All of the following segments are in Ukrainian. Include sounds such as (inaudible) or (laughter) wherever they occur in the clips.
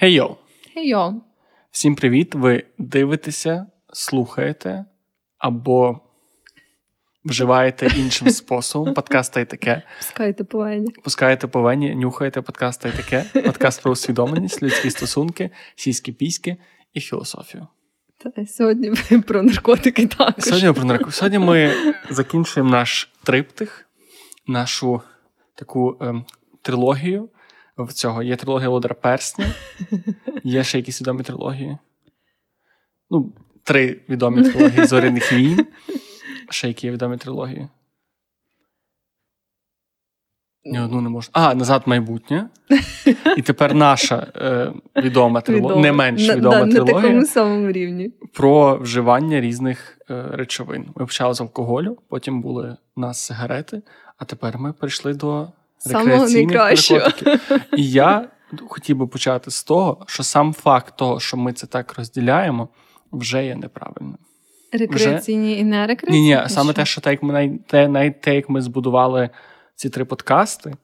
Хей-йоу! Хей-йоу! Всім привіт! Ви дивитеся, слухаєте або вживаєте іншим способом. (laughs) Подкаст та й таке. Пускаєте по вені. Пускаєте по вені, нюхаєте подкаст та й таке. Подкаст про усвідомленість, людські стосунки, сільські піськи і філософію. Та сьогодні ми про наркотики також. Сьогодні про наркотики. Сьогодні ми закінчуємо наш триптих, нашу таку ем, трилогію. В цього є трилогія Лодера Персня, (laughs) є ще якісь відомі трилогії. Ну, три відомі трилогії Зоряних війн. Ще які є відомі трилогії. Ні одну не можна. А, назад майбутнє. І тепер наша е, відома трилогія, не менш відома на, трилогія. На такому самому рівні. Про вживання різних е, речовин. Ми почали з алкоголю, потім були у нас сигарети, а тепер ми прийшли до рекреаційних наркотиків. І я хотів би почати з того, що сам факт того, що ми це так розділяємо, вже є неправильним. Рекреаційні вже... і не рекреаційні? Ні, ні, саме те, що те, як ми те, навіть те, як ми збудували ці три подкасти,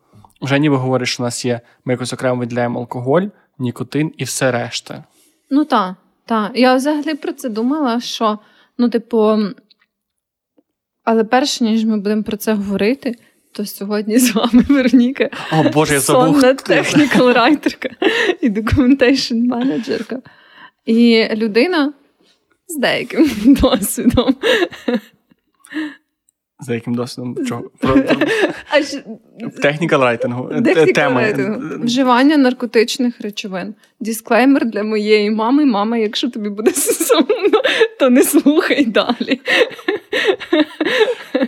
вже ніби говорить, що у нас є, ми якось окремо виділяємо алкоголь, нікотин і все решта. Ну так, так. Я взагалі про це думала, що, ну, типу, але перш ніж ми будемо про це говорити, то сьогодні з вами Вероніка. О, Боже, я забув. Сонна технікал райтерка і документейшн менеджерка. І людина з деяким (laughs) досвідом. З деяким досвідом чого? Про, про... Техніка райтингу. Теми. Вживання наркотичних речовин. Дисклеймер для моєї мами. Мама, якщо тобі буде (laughs) сумно, то не слухай далі.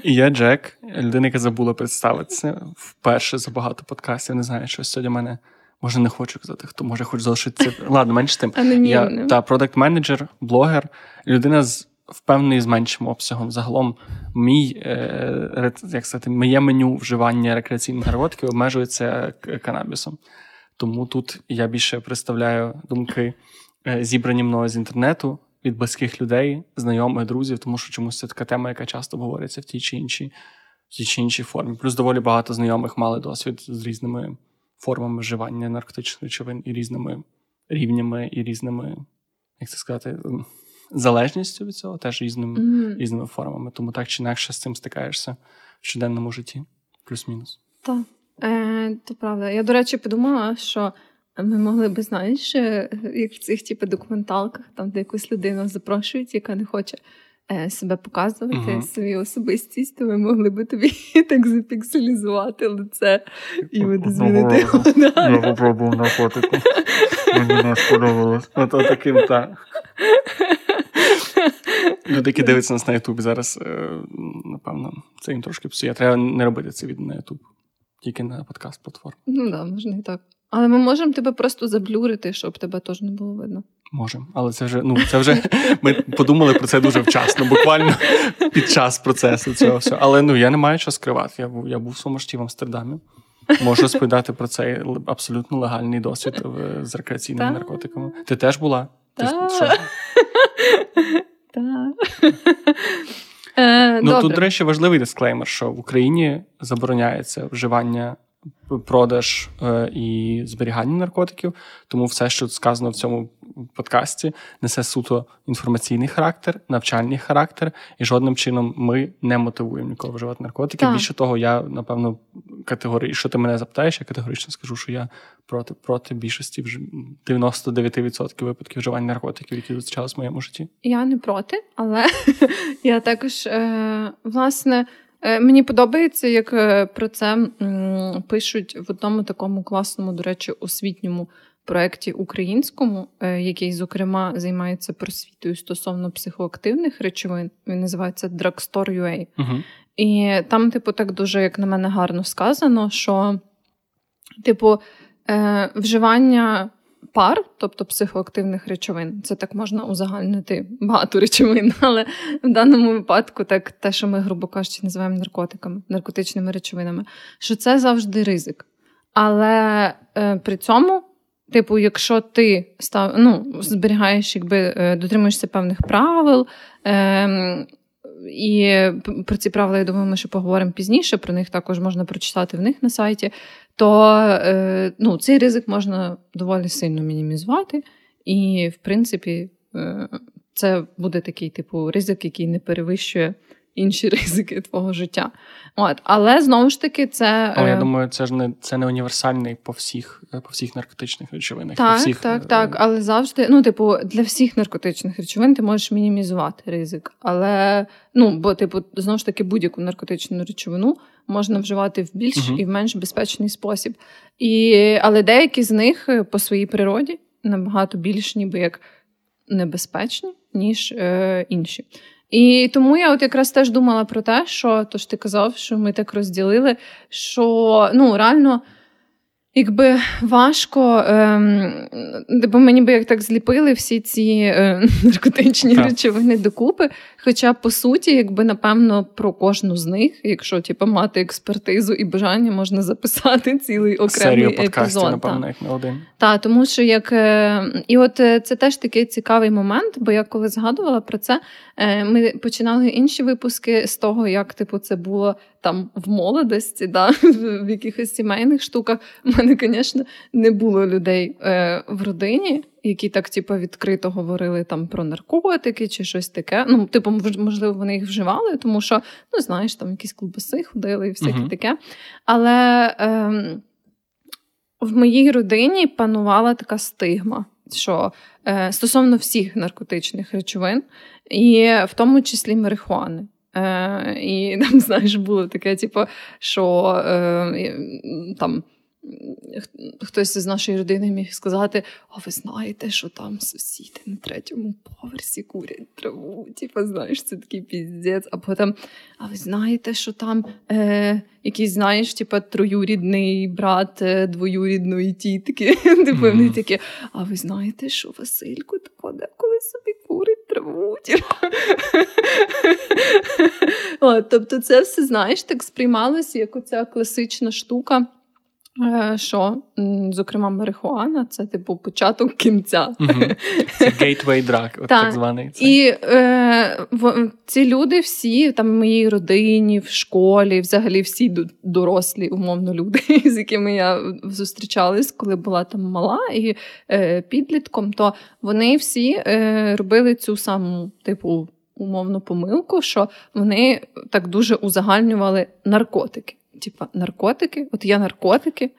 І я Джек, людина, яка забула представитися вперше за багато подкастів. Не знаю, що сьогодні мене. Може, не хочу казати, хто може хоч залишитися. Ладно, менш тим. Анонімним. Я та продакт-менеджер, блогер, людина з впевнений з меншим обсягом. Загалом, мій е, як сказати, моє меню вживання рекреаційних наркотиків обмежується канабісом. Тому тут я більше представляю думки, е, зібрані мною з інтернету від близьких людей, знайомих, друзів, тому що чомусь це така тема, яка часто говориться в тій чи іншій, в тій чи іншій формі. Плюс доволі багато знайомих мали досвід з різними формами вживання наркотичних речовин і різними рівнями, і різними, як це сказати, залежністю від цього, теж різними mm. різними формами. Тому так чи інакше з цим стикаєшся в щоденному житті, плюс-мінус. Так, е, то правда. Я, до речі, подумала, що ми могли би, знаєш, як в цих типу, документалках, там де якусь людину запрошують, яка не хоче е, себе показувати, uh-huh. свою особистість, то ми могли би тобі (laughs) так запікселізувати лице і видозмінити його. Я попробував на фотику. Мені не сподобалось. Ото таким так. Люди, які дивляться нас на Ютубі зараз, е, напевно, це їм трошки псує. Треба не робити це відео на Ютуб, тільки на подкаст-платформі. Ну так, можна і так. Але ми можемо тебе просто заблюрити, щоб тебе теж не було видно. Можемо, але це вже ну це вже ми подумали про це дуже вчасно, буквально під час процесу цього всього. Але ну я не маю що скривати. Я був я був в житті в Амстердамі. Можу розповідати про цей абсолютно легальний досвід з рекреаційними наркотиками. Ти теж була? Ти що? (laughs) Е, ну тут, до речі, важливий дисклеймер, що в Україні забороняється вживання продаж е, і зберігання наркотиків. Тому все, що сказано в цьому подкасті, несе суто інформаційний характер, навчальний характер, і жодним чином ми не мотивуємо нікого вживати наркотики. Так. Більше того, я напевно категорії, що ти мене запитаєш, я категорично скажу, що я проти проти більшості вже 99% випадків вживання наркотиків, які зустрічалися в моєму житті. Я не проти, але (laughs) я також е, власне. Е, мені подобається, як е, про це пишуть в одному такому класному, до речі, освітньому проєкті українському, е, який, зокрема, займається просвітою стосовно психоактивних речовин. Він називається Drugstore.ua. Угу. І там, типу, так дуже, як на мене, гарно сказано, що, типу, вживання пар, тобто психоактивних речовин. Це так можна узагальнити багато речовин, (laughs) але в даному випадку, так те, що ми, грубо кажучи, називаємо наркотиками, наркотичними речовинами, що це завжди ризик. Але е, при цьому, типу, якщо ти став, ну, зберігаєш, якби е, дотримуєшся певних правил. Е, і про ці правила, я думаю, ми ще поговоримо пізніше. Про них також можна прочитати в них на сайті. То е, ну, цей ризик можна доволі сильно мінімізувати. І, в принципі, е, це буде такий типу ризик, який не перевищує інші (laughs) ризики твого життя. От, Але знову ж таки, це. Але я е, думаю, це ж не це не універсальний по всіх по всіх наркотичних речовинах. Так, по всіх... так, так. Але завжди, ну, типу, для всіх наркотичних речовин ти можеш мінімізувати ризик. Але, ну, бо, типу, знову ж таки, будь-яку наркотичну речовину можна вживати в більш uh і в менш безпечний спосіб. І, Але деякі з них е, по своїй природі набагато більш ніби як небезпечні, ніж е, інші. І тому я от якраз теж думала про те, що то ж ти казав, що ми так розділили, що ну реально Якби важко, ем, бо мені би як так зліпили всі ці е, наркотичні так. речовини докупи. Хоча, по суті, якби напевно про кожну з них, якщо типу, мати експертизу і бажання, можна записати цілий окремий Серію подкастів, епізод. напевно, як не один. Так, тому що як е, і от е, це теж такий цікавий момент, бо я коли згадувала про це, е, ми починали інші випуски з того, як типу це було там в молодості, да, (laughs) в якихось сімейних штуках. У мене, звісно, не було людей в родині, які так типу, відкрито говорили там про наркотики чи щось таке. Ну, типу, можливо, вони їх вживали, тому що, ну, знаєш, там якісь колбаси ходили і всяке uh таке. Але е, в моїй родині панувала така стигма. Що е, стосовно всіх наркотичних речовин, і в тому числі марихуани. Е, І (laughs) там, знаєш, було таке, типу, що е, там. Хтось з нашої родини міг сказати: а ви знаєте, що там сусіди на третьому поверсі курять траву? Типу, знаєш, це такий піздець. А потім, а ви знаєте, що там е, якийсь, знаєш, типу, троюрідний брат е, двоюрідної тітки. (laughs) Типу, вони такі, а ви знаєте, що Василько тако деколи собі курить траву? (laughs) Тобто, це все, знаєш, так сприймалося, як оця класична штука. Е, що, зокрема, марихуана це типу початок кінця. (laughs) Це gateway drug, от так званий. І е, в, ці люди всі, там в моїй родині, в школі, взагалі всі дорослі, умовно, люди, (laughs) з якими я зустрічалась, коли була там мала і е, підлітком, то вони всі е, робили цю саму, типу, умовну помилку, що вони так дуже узагальнювали наркотики типа наркотики, от є наркотики.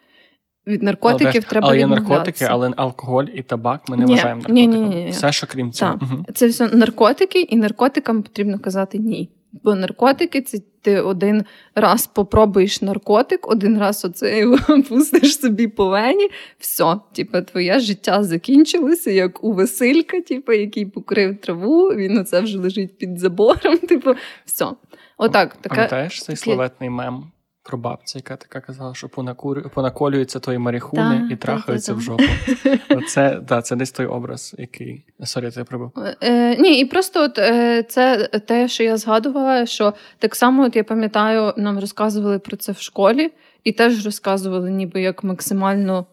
Від наркотиків але, треба Але є наркотики, але алкоголь і табак ми не ні, вважаємо наркотиком. Ні, ні, ні, Все, що крім цього. Угу. Це все наркотики, і наркотикам потрібно казати ні. Бо наркотики це ти один раз попробуєш наркотик, один раз оце (laughs) пустиш собі по вені, все, типу, твоє життя закінчилося, як у Василька, типу, який покрив траву, він оце вже лежить під забором. (laughs) Типу, все. Отак. Пам'ятаєш цей славетний мем? Про бабцю, яка така казала, що понакурю, понаколюються твої марихуни та, і трахаються в жопу. Це да, це десь той образ, який sorry, я прибув. Е, Ні, і просто от е, це те, що я згадувала, що так само, от я пам'ятаю, нам розказували про це в школі, і теж розказували, ніби як максимально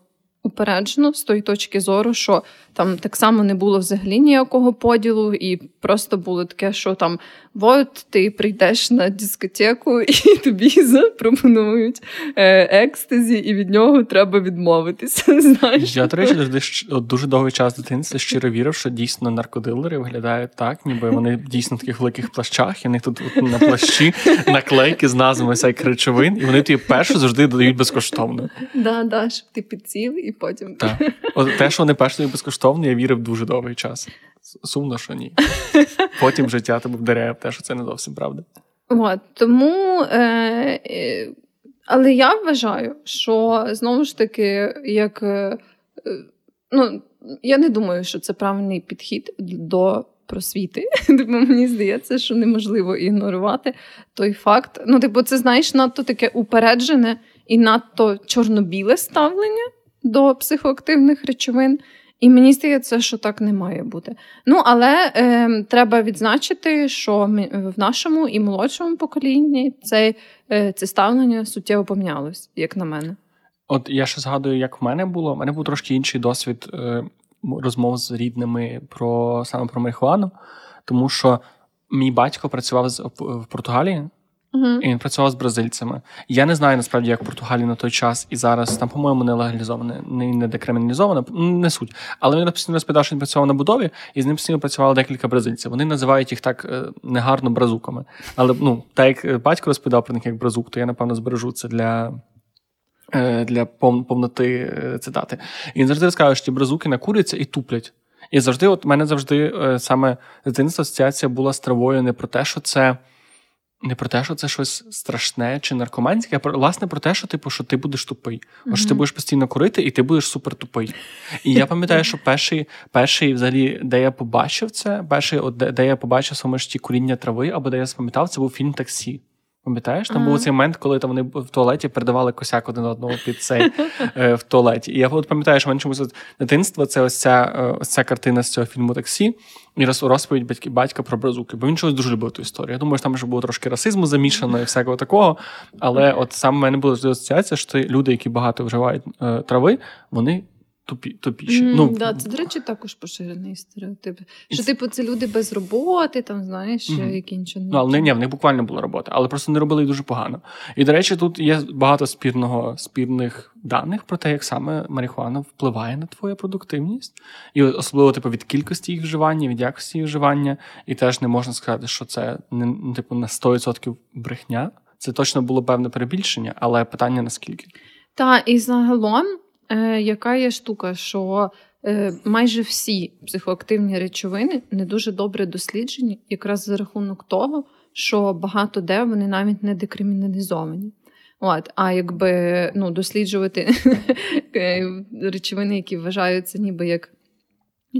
упереджено з тої точки зору, що там так само не було взагалі ніякого поділу, і просто було таке, що там от ти прийдеш на дискотеку, (laughs) і тобі запропонують е, екстазі, і від нього треба відмовитися. (laughs) знаєш. Я, до речі, дуже довгий час дитинства щиро вірив, що дійсно наркодилери виглядають так, ніби вони дійсно в таких великих плащах, і в них тут на плащі наклейки з назвами всяких речовин, і вони тобі першу завжди додають безкоштовно. Да, да, щоб ти підсів і потім. Так. От Те, що вони першою безкоштовно, я вірив дуже довгий час. Сумно, що ні. (laughs) Потім життя тебе вдаряє в те, що це не зовсім правда. От, Тому. Е, е, Але я вважаю, що знову ж таки, як. Е, ну, Я не думаю, що це правильний підхід до. Просвіти, (laughs) типу, мені здається, що неможливо ігнорувати той факт. Ну, типу, це знаєш надто таке упереджене і надто чорно-біле ставлення до психоактивних речовин. І мені здається, що так не має бути. Ну, але е, треба відзначити, що ми, в нашому і молодшому поколінні це, е, це ставлення суттєво помінялось, як на мене. От я ще згадую, як в мене було. У мене був трошки інший досвід е, розмов з рідними про саме про марихуану, тому що мій батько працював в Португалії. Uh-huh. І він працював з бразильцями. Я не знаю насправді, як в Португалії на той час і зараз там, по-моєму, не легалізоване, не, не декриміналізоване, не суть. Але він постійно розповідав, що він працював на будові, і з ним постійно працювало декілька бразильців. Вони називають їх так е, негарно бразуками. Але ну, так як батько розповідав про них як бразук, то я напевно збережу це для. Е, для повноти е, цитати. І він завжди розказує, що ті бразуки накуряться і туплять. І завжди, от мене завжди саме дитинство асоціація була з травою не про те, що це не про те, що це щось страшне чи наркоманське, а про власне про те, що типу, що ти будеш тупий. Бо що ти будеш постійно курити, і ти будеш супер тупий. І я пам'ятаю, що перший, перший, взагалі, де я побачив це, перший, де, де я побачив саме ж ті куріння трави, або де я запам'ятав, це був фільм Таксі. Пам'ятаєш, там ага. був цей момент, коли там вони в туалеті передавали косяк один одного під цей е, в туалеті. І я от пам'ятаю, що в мене чомусь дитинство це ось ця, е, ось ця картина з цього фільму таксі і розповідь батьки батька про бразуки. Бо він чогось дуже любив ту історію. Я думаю, що там вже було трошки расизму замішано і всякого такого. Але от саме в мене була асоціація, що люди, які багато вживають е, трави, вони тупі, тупіші. Mm, ну, да, Це, до речі, також поширений стереотип. Що, типу, це люди без роботи, там, знаєш, mm-hmm. які нічого. Ну, але ні, в них буквально була робота, але просто не робили дуже погано. І, до речі, тут є багато спірного, спірних даних про те, як саме марихуана впливає на твою продуктивність. І особливо, типу, від кількості їх вживання, від якості їх вживання. І теж не можна сказати, що це не типу на 100% брехня. Це точно було певне перебільшення, але питання наскільки. Так, і загалом е, яка є штука, що е, майже всі психоактивні речовини не дуже добре досліджені, якраз за рахунок того, що багато де вони навіть не декриміналізовані. От, А якби ну, досліджувати (laughs) е, речовини, які вважаються ніби як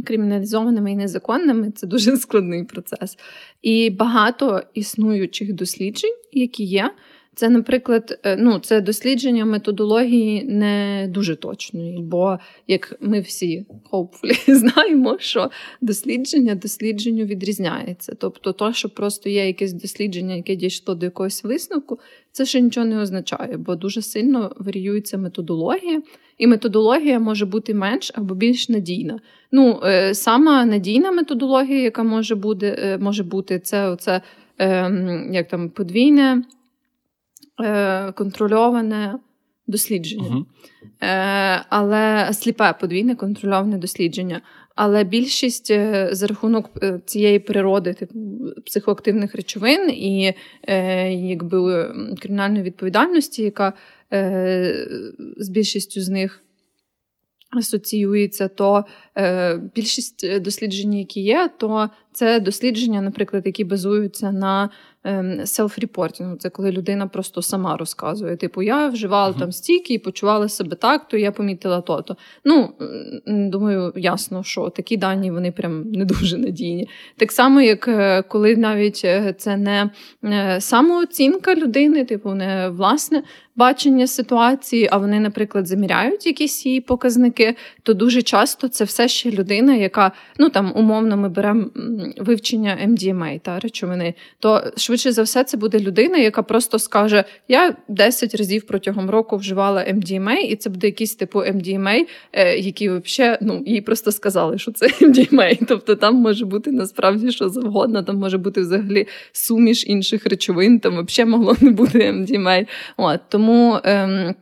криміналізованими і незаконними, це дуже складний процес. І багато існуючих досліджень, які є, це, наприклад, е, ну, це дослідження методології не дуже точної, бо як ми всі hopefully, (laughs) знаємо, що дослідження дослідженню відрізняється. Тобто, то, що просто є якесь дослідження, яке дійшло до якогось висновку, це ще нічого не означає, бо дуже сильно варіюється методологія, і методологія може бути менш або більш надійна. Ну, е, сама надійна методологія, яка може бути, е, може бути, це оце, ем, як там подвійне. Е, контрольоване дослідження. Uh-huh. Але сліпе подвійне контрольоване дослідження. Але більшість е, за рахунок цієї природи типу, психоактивних речовин і якби кримінальної відповідальності, яка з більшістю з них асоціюється, то більшість досліджень, які є, то це дослідження, наприклад, які базуються на селф-репортінгу. Це коли людина просто сама розказує. Типу, я вживала uh-huh. там стільки і почувала себе так, то я помітила то-то. Ну, думаю, ясно, що такі дані вони прям не дуже надійні. Так само, як е, коли навіть е, це не е, самооцінка людини, типу, не власне бачення ситуації, а вони, наприклад, заміряють якісь її показники, то дуже часто це все ще людина, яка ну там умовно ми беремо вивчення MDMA, та речовини, то швидше за все це буде людина, яка просто скаже: Я 10 разів протягом року вживала MDMA, і це буде якийсь типу MDMA, е, який взагалі ну, їй просто сказали, що це (laughs) MDMA. Тобто там може бути насправді що завгодно, там може бути взагалі суміш інших речовин, там взагалі могло не бути MDMA. От, Тому. Ем,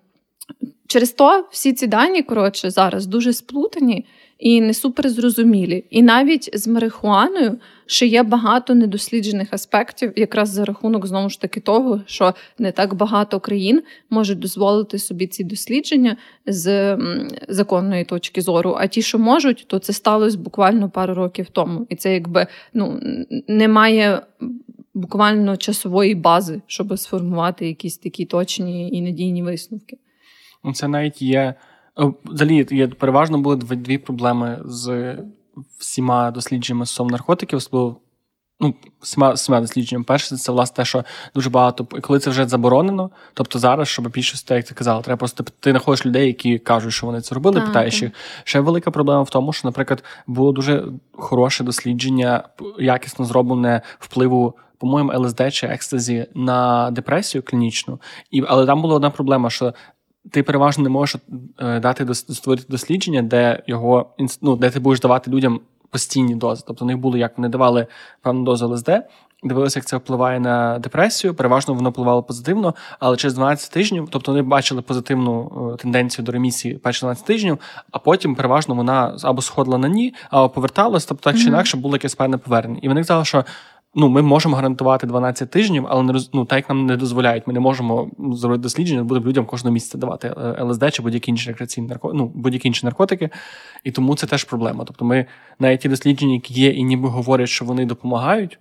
Через то всі ці дані, коротше, зараз дуже сплутані і не супер зрозумілі. І навіть з марихуаною ще є багато недосліджених аспектів, якраз за рахунок знову ж таки того, що не так багато країн можуть дозволити собі ці дослідження з законної точки зору. А ті, що можуть, то це сталося буквально пару років тому. І це якби ну немає. Буквально часової бази, щоб сформувати якісь такі точні і надійні висновки. Ну, це навіть є Взагалі, є переважно були дві проблеми з всіма дослідженнями стосовно наркотиків, особливо ну, всіма всіма дослідженнями. Перше, це власне те, що дуже багато, коли це вже заборонено, тобто зараз, щоб більшість, як ти казала, треба просто ти знаходиш людей, які кажуть, що вони це робили, питаєш їх. Ще велика проблема в тому, що, наприклад, було дуже хороше дослідження, якісно зроблене впливу. По-моєму, ЛСД чи екстазі на депресію клінічну, і але там була одна проблема, що ти переважно не можеш е, дати створити дослідження, де його ну, де ти будеш давати людям постійні дози. Тобто, в них було як вони давали певну дозу ЛСД, дивилися, як це впливає на депресію. Переважно воно впливало позитивно, але через 12 тижнів, тобто вони бачили позитивну е, тенденцію до ремісії перші 12 тижнів, а потім переважно вона або сходила на ні, або поверталась, тобто так чи інакше було якесь певне повернення. І вони казали, що. Ну, ми можемо гарантувати 12 тижнів, але не ну, так як нам не дозволяють. Ми не можемо зробити дослідження, будемо людям кожного місяця давати е, ЛСД чи будь-які інші рекреаційні нарко... ну, будь-які інші наркотики. І тому це теж проблема. Тобто, ми навіть ті дослідження, які є, і ніби говорять, що вони допомагають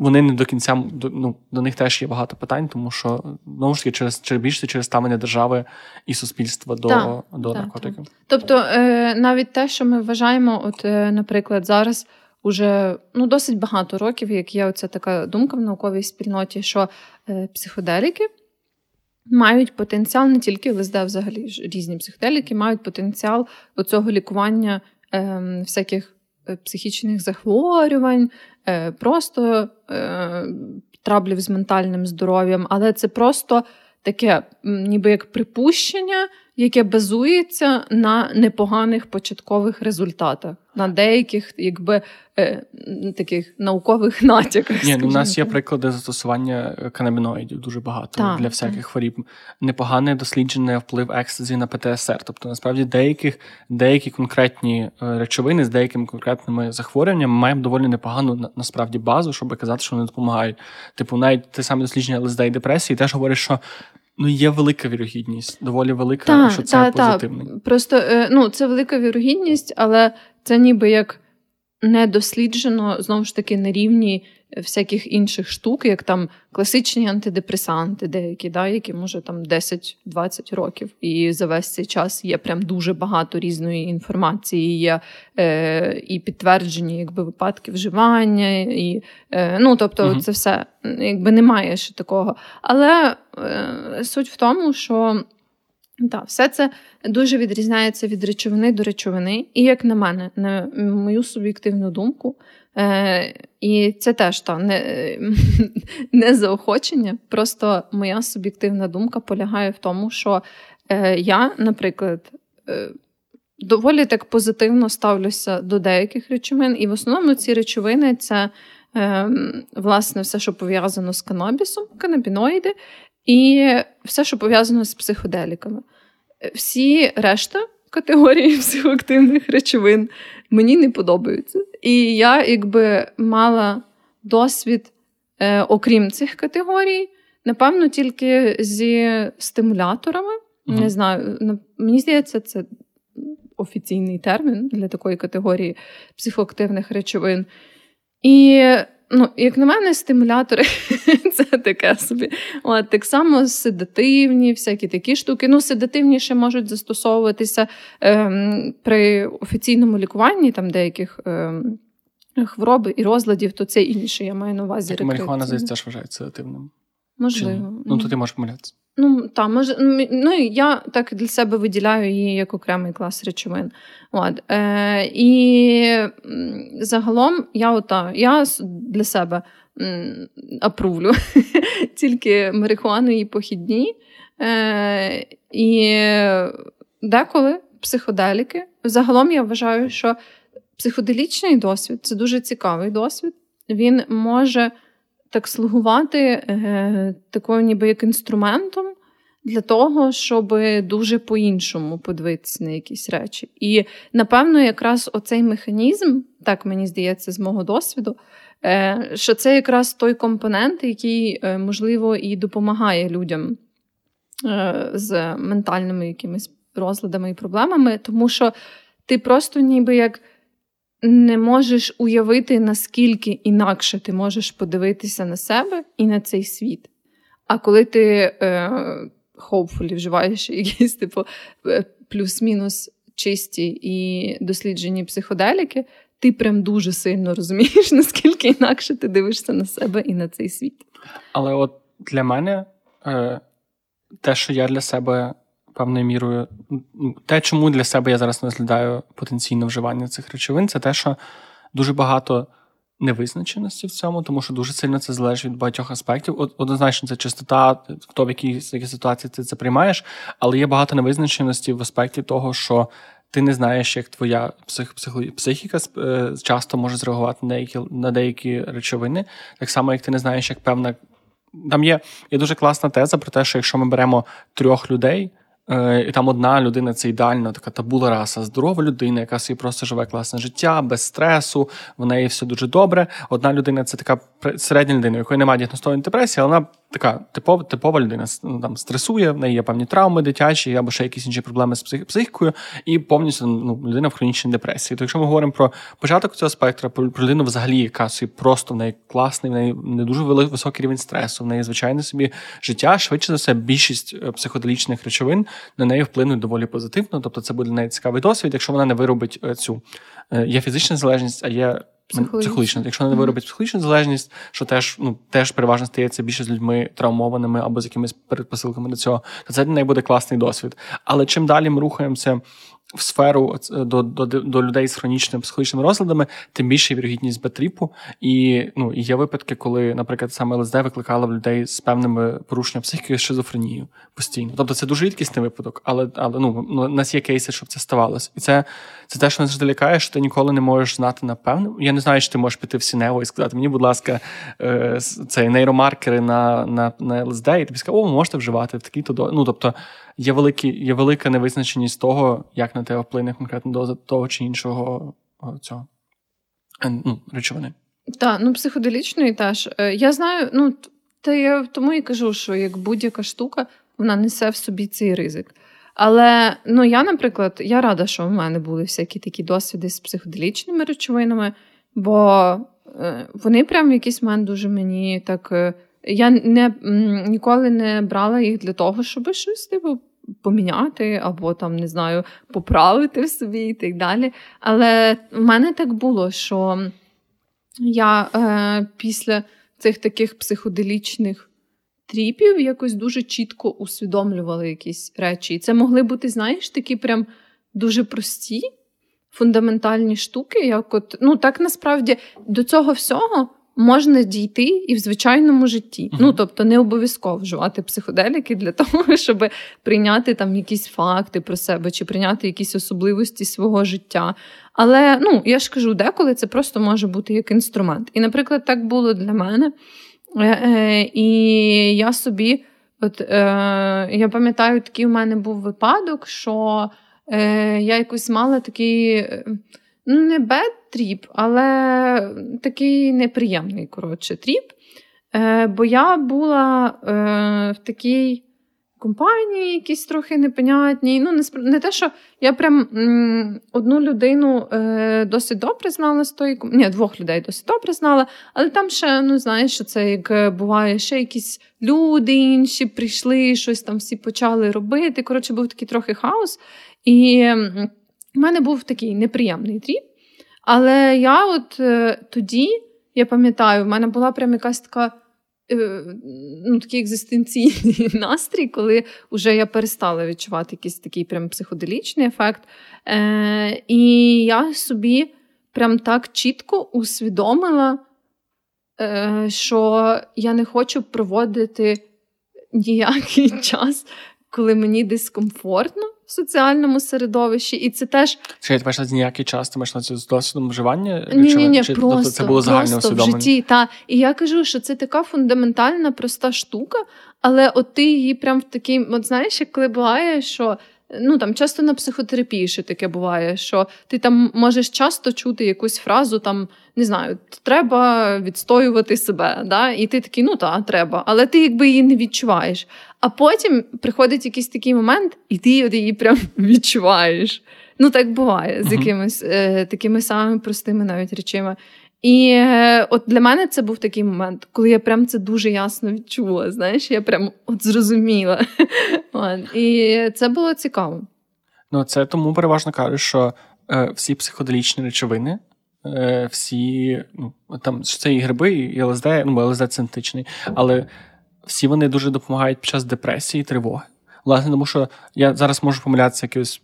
вони не до кінця ну, до них теж є багато питань, тому що знову ж таки через через більше через ставлення держави і суспільства до так, до так, наркотиків. Так. Тобто е, навіть те, що ми вважаємо, от, е, наприклад, зараз уже ну, досить багато років, як є оця така думка в науковій спільноті, що е, психоделіки мають потенціал не тільки ЛСД, взагалі різні психоделіки мають потенціал оцього лікування ем, всяких е, психічних захворювань. Е, просто е, траблів з ментальним здоров'ям, але це просто таке, ніби як припущення, яке базується на непоганих початкових результатах, на деяких, якби е, таких наукових (laughs) натяках. Ні, ну, У нас є приклади застосування е, канабіноїдів дуже багато так, для всяких так. хворіб. Непогане досліджене вплив екстазі на ПТСР. Тобто, насправді, деяких, деякі конкретні е, речовини з деякими конкретними захворюваннями маємо доволі непогану насправді базу, щоб казати, що вони допомагають. Типу, навіть те саме дослідження ЛСД і депресії теж говорить, що Ну, є велика вірогідність, доволі велика, та, що це та, позитивний. Та. Просто е, ну, це велика вірогідність, але це ніби як не досліджено знову ж таки на рівні всяких інших штук, як там класичні антидепресанти, деякі, да, які може там 10-20 років. І за весь цей час є прям дуже багато різної інформації, є е, і підтверджені якби випадки вживання, і е, ну тобто, угу. це все якби немає ще такого. Але е, суть в тому, що. Так, все це дуже відрізняється від речовини до речовини, і, як на мене, на мою суб'єктивну думку, Е, І це теж та, не, (laughs) не заохочення. Просто моя суб'єктивна думка полягає в тому, що е, я, наприклад, е, доволі так позитивно ставлюся до деяких речовин, і в основному ці речовини це е, власне все, що пов'язано з канабісом, канабіноїди, і все, що пов'язано з психоделіками. Всі решта категорії психоактивних речовин мені не подобаються. І я якби мала досвід, е, окрім цих категорій, напевно, тільки зі стимуляторами. uh Не знаю, мені здається, це офіційний термін для такої категорії психоактивних речовин. І Ну, як на мене, стимулятори (laughs) це таке собі. От, Так само седативні, всякі такі штуки. Ну, седативніше можуть застосовуватися ем, при офіційному лікуванні там деяких ем, хвороб і розладів, то це інше. Я маю на увазі. Так, Марихуана, здається, теж вважається седативним. Можливо. Ну, то ти можеш помилятися. Ну, та, може, ну, я так для себе виділяю її як окремий клас речовин. От. Е, І загалом я ота, я для себе апрувлю (laughs) тільки марихуану і похідні. Е, І деколи психоделіки. Загалом я вважаю, що психоделічний досвід це дуже цікавий досвід. Він може так слугувати е, такою, ніби як інструментом для того, щоб дуже по-іншому подивитися на якісь речі. І напевно, якраз оцей механізм, так мені здається, з мого досвіду, е, що це якраз той компонент, який, е, можливо, і допомагає людям е, з ментальними якимись розладами і проблемами, тому що ти просто ніби як не можеш уявити, наскільки інакше ти можеш подивитися на себе і на цей світ. А коли ти е, вживаєш якісь типу е, плюс-мінус чисті і досліджені психоделіки, ти прям дуже сильно розумієш, (laughs) наскільки інакше ти дивишся на себе і на цей світ. Але от для мене е, те, що я для себе певною мірою. Ну, те, чому для себе я зараз не розглядаю потенційне вживання цих речовин, це те, що дуже багато невизначеності в цьому, тому що дуже сильно це залежить від багатьох аспектів. Однозначно, це чистота, хто в якій, ситуації ти це приймаєш, але є багато невизначеності в аспекті того, що ти не знаєш, як твоя псих, психіка е, часто може зреагувати на деякі на деякі речовини, так само, як ти не знаєш, як певна. Там є, є дуже класна теза про те, що якщо ми беремо трьох людей. Е, і там одна людина це ідеальна така табула раса, здорова людина, яка собі просто живе класне життя, без стресу, в неї все дуже добре. Одна людина це така середня людина, у якої немає діагностованої депресії, але вона така типова типова людина ну, там стресує, в неї є певні травми дитячі або ще якісь інші проблеми з психікою, і повністю ну, людина в хронічній депресії. То якщо ми говоримо про початок цього спектра, про, про людину взагалі, яка собі просто в неї класний, в неї не дуже високий рівень стресу, в неї звичайне собі життя. Швидше за все, більшість е, психоделічних речовин на неї вплинуть доволі позитивно. Тобто, це буде для неї цікавий досвід, якщо вона не виробить е, цю е, є фізична залежність, а є психологічна. Якщо не виробить психологічну залежність, що теж ну теж переважно стається більше з людьми травмованими або з якимись передпосилками до цього, то це для неї буде класний досвід. Але чим далі ми рухаємося в сферу до до, до людей з хронічними психологічними розладами, тим більше вірогідність бетріпу. І ну є випадки, коли, наприклад, саме ЛСД викликало в людей з певними порушеннями психіки шизофренію постійно. Тобто це дуже рідкісний випадок, але але ну, ну у нас є кейси, щоб це ставалося. І це це те, що нас завжди лякає, що ти ніколи не можеш знати напевно. Я не знаю, чи ти можеш піти в Сінево і сказати, мені, будь ласка, е, цей нейромаркери на на, на ЛСД, і тобі сказати, о, можете вживати в такий то Ну тобто є великі, є велика невизначеність того, як на тебе вплине конкретна доза того чи іншого цього е, ну, речовини. Так, ну психоделічної теж. Е, я знаю, ну та я тому і кажу, що як будь-яка штука, вона несе в собі цей ризик. Але ну я, наприклад, я рада, що в мене були всякі такі досвіди з психоделічними речовинами, бо е, вони прям в якийсь момент дуже мені так. Я не ніколи не брала їх для того, щоб щось типу поміняти, або там, не знаю, поправити в собі і так далі. Але в мене так було, що я е, після цих таких психоделічних тріпів якось дуже чітко усвідомлювала якісь речі. І це могли бути, знаєш, такі прям дуже прості. Фундаментальні штуки, як от ну так насправді до цього всього можна дійти і в звичайному житті. Uh-huh. Ну тобто не обов'язково вживати психоделіки для (laughs) того, щоб прийняти там якісь факти про себе чи прийняти якісь особливості свого життя. Але ну я ж кажу, деколи це просто може бути як інструмент. І, наприклад, так було для мене. Е, е, І я собі, от е, я пам'ятаю, такий у мене був випадок, що е, я якось мала такий. Е, ну, не bad trip, але такий неприємний коротше, trip. Е, Бо я була е, в такій компанії, якісь трохи непонятній. Ну, не, не те, що я прям м, одну людину е, досить добре знала з тої Ні, двох людей досить добре знала, але там ще, ну, знаєш, що це як буває, ще якісь люди інші прийшли, щось там всі почали робити. Коротше, був такий трохи хаос. І у мене був такий неприємний тріп. Але я от е, тоді, я пам'ятаю, в мене була прям якась така. Е, ну, Такий екзистенційний (laughs) настрій, коли вже я перестала відчувати якийсь такий прям психоделічний ефект. Е, І я собі прям так чітко усвідомила, е, що я не хочу проводити ніякий (laughs) час, коли мені дискомфортно в соціальному середовищі, і це теж Чи ти маєш ніякий час, ти маєш на це з досвідом вживання? Ні, ні, ні, просто, тобто це було загальне просто в житті. Та. І я кажу, що це така фундаментальна, проста штука, але от ти її прям в такий, от знаєш, як коли буває, що. Ну там часто на психотерапії ще таке буває, що ти там можеш часто чути якусь фразу, там не знаю, треба відстоювати себе. Да? І ти такий, ну так, треба, але ти якби її не відчуваєш. А потім приходить якийсь такий момент, і ти її прям (laughs) відчуваєш. Ну, так буває з якимись е, такими самими простими навіть речами. І е, от для мене це був такий момент, коли я прям це дуже ясно відчула. Знаєш, я прям от зрозуміла. (laughs) І це було цікаво. Ну, це тому переважно кажуть, що е, всі психоделічні речовини, е, всі ну, там це і гриби, і ЛСД, ну, ЛСД синтетичний, але всі вони дуже допомагають під час депресії тривоги. Власне, тому що я зараз можу помилятися якось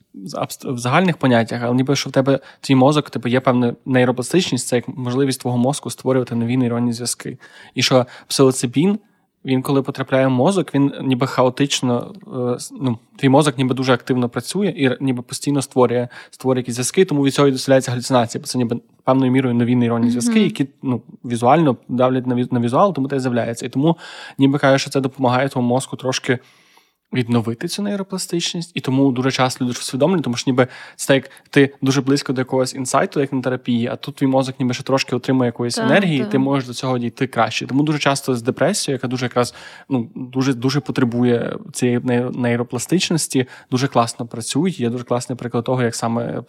в загальних поняттях, але ніби що в тебе твій мозок, типу, є певна нейропластичність, це як можливість твого мозку створювати нові нейронні зв'язки. І що псилоцибін він, коли потрапляє в мозок, він ніби хаотично, е, ну, твій мозок ніби дуже активно працює і ніби постійно створює створює якісь зв'язки, тому від цього і доселяється галюцинація, бо це ніби певною мірою нові нейронні зв'язки, які ну, візуально давлять на візуал, тому те з'являється. І тому ніби каже, що це допомагає твоєму мозку трошки відновити цю нейропластичність, і тому дуже часто люди усвідомлені, тому що ніби це так, як ти дуже близько до якогось інсайту, як на терапії, а тут твій мозок ніби ще трошки отримує якоїсь так, енергії, так. і ти можеш до цього дійти краще. Тому дуже часто з депресією, яка дуже якраз ну дуже дуже потребує цієї нейропластичності, дуже класно працює. Є дуже класний приклад того, як саме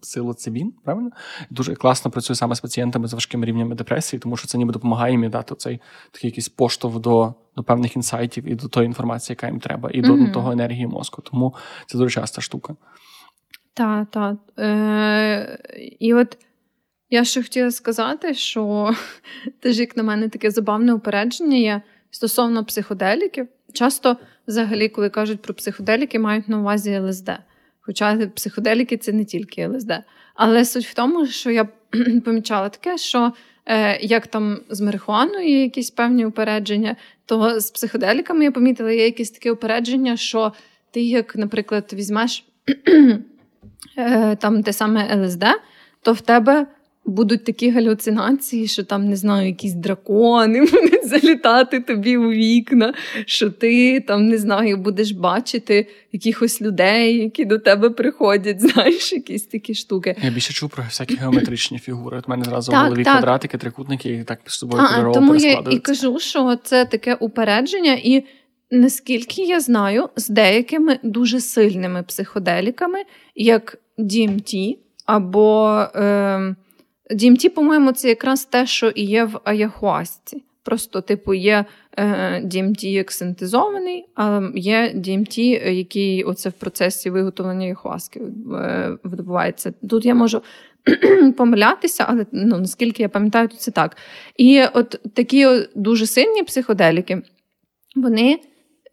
псилоцибін, правильно дуже класно працює саме з пацієнтами з важкими рівнями депресії, тому що це ніби допомагає їм дати цей такий якийсь поштовх до до певних інсайтів і до тої інформації, яка їм треба, і mm-hmm. до того енергії мозку. Тому це дуже часта штука. Так, так. Е, І от я ще хотіла сказати, що (laughs) теж, як на мене, таке забавне упередження є стосовно психоделіків. Часто, взагалі, коли кажуть про психоделіки, мають на увазі ЛСД. Хоча психоделіки це не тільки ЛСД. Але суть в тому, що я (clears throat) помічала таке, що як там з марихуаною є якісь певні упередження, то з психоделіками я помітила, є якісь таке упередження, що ти, як, наприклад, візьмеш (clears throat) е, там те саме ЛСД, то в тебе будуть такі галюцинації, що там, не знаю, якісь дракони (laughs) будуть залітати тобі у вікна, що ти там, не знаю, будеш бачити якихось людей, які до тебе приходять, (laughs) знаєш, якісь такі штуки. Я більше чув про всякі геометричні фігури. От мене зразу так, в голові так. квадратики, трикутники, і так з собою кольорово Тому я і кажу, що це таке упередження, і наскільки я знаю, з деякими дуже сильними психоделіками, як DMT або. Е, DMT, по-моєму, це якраз те, що і є в Аяхуасці. Просто, типу, є е, DMT як синтезований, а є DMT, який оце в процесі виготовлення Аяхуаски е, відбувається. Тут я можу (clears throat) помилятися, але ну, наскільки я пам'ятаю, то це так. І от такі дуже сильні психоделіки, вони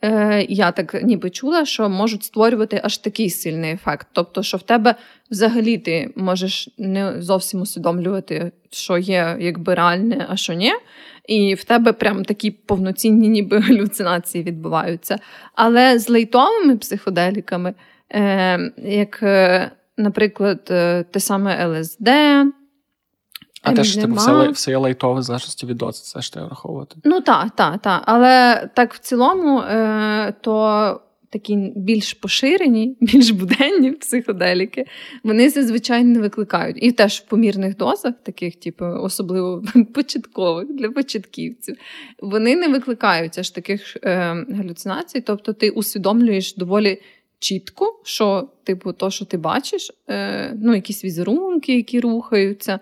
е, я так ніби чула, що можуть створювати аж такий сильний ефект. Тобто, що в тебе взагалі ти можеш не зовсім усвідомлювати, що є якби реальне, а що ні. І в тебе прям такі повноцінні ніби (laughs) галюцинації відбуваються. Але з лейтовими психоделіками, е, як, е, наприклад, е, те саме ЛСД. А теж типу, все все лайтове в залежності від дози, це ж треба враховувати. Ну так, так, так. Але так в цілому, е, то такі більш поширені, (laughs) більш буденні психоделіки, вони зазвичай не викликають. І теж в помірних дозах, таких, типу, особливо (laughs) початкових для початківців, вони не викликають аж таких е, галюцинацій. Тобто ти усвідомлюєш доволі. Чітко, що, типу, то, що ти бачиш, е, ну, якісь візерунки, які рухаються,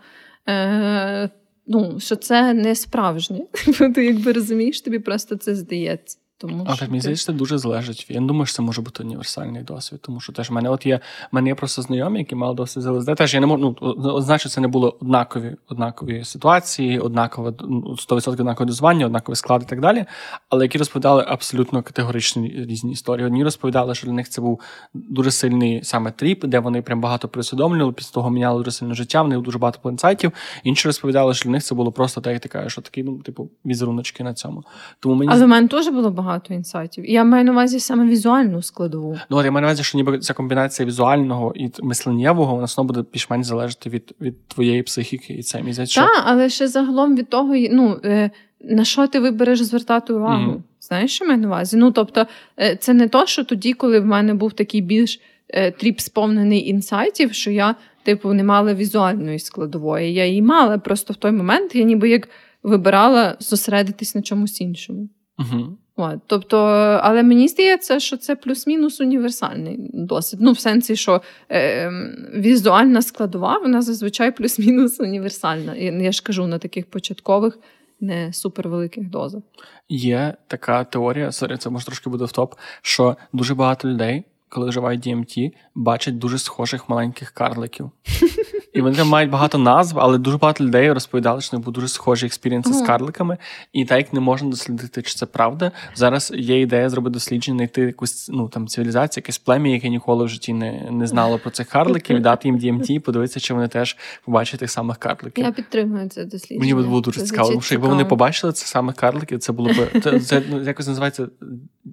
е, ну, що це не справжнє. (laughs) Ти якби розумієш, тобі просто це здається. Тому а так мені здається, це дуже залежить. Я не думаю, що це може бути універсальний досвід, тому що теж в мене от є в мене є просто знайомі, які мали досвід з ЛСД. Теж я не можу ну, значить, це не було однакові однакові ситуації, однакове 100% однакове дозування, однаковий склад і так далі. Але які розповідали абсолютно категоричні різні історії. Одні розповідали, що для них це був дуже сильний саме тріп, де вони прям багато присвідомлювали, після того міняли дуже сильне життя, в них дуже багато інсайтів. Інші розповідали, що для них це було просто так, як ти кажеш, що такі, ну, типу, візеруночки на цьому. Тому мені Але в мене теж було багато багато інсайтів. Я маю на увазі саме візуальну складову. Ну, от я маю на увазі, що ніби ця комбінація візуального і мисленнєвого, вона знову буде більш-менш залежати від від твоєї психіки і це мізять. Що... Так, але ще загалом від того, ну, е, на що ти вибереш звертати увагу. Mm-hmm. Знаєш, що маю на увазі? Ну, тобто, е, це не то, що тоді, коли в мене був такий більш е, тріп сповнений інсайтів, що я, типу, не мала візуальної складової. Я її мала, просто в той момент я ніби як вибирала зосередитись на чомусь іншому. Угу. От, тобто, але мені здається, що це плюс-мінус універсальний досвід. Ну, в сенсі, що е, візуальна складова, вона зазвичай плюс-мінус універсальна. Я ж кажу на таких початкових, не супервеликих дозах. Є така теорія, sorry, це може трошки буде офтоп, що дуже багато людей, коли вживають DMT, бачать дуже схожих маленьких карликів. (laughs) І вони там мають багато назв, але дуже багато людей розповідали, що них були дуже схожі experience'и uh-huh. з карликами. І так як не можна дослідити, чи це правда. Зараз є ідея зробити дослідження, знайти якусь ну там цивілізацію, якесь плем'я, яке ніколи в житті не не знало про цих карликів, дати їм DMT, подивитися, чи вони теж побачать тих самих карликів. Я підтримую це дослідження. Мені було дуже цікаво, тому що якби вони побачили цих самих карликів, це було б це, це ну, якось називається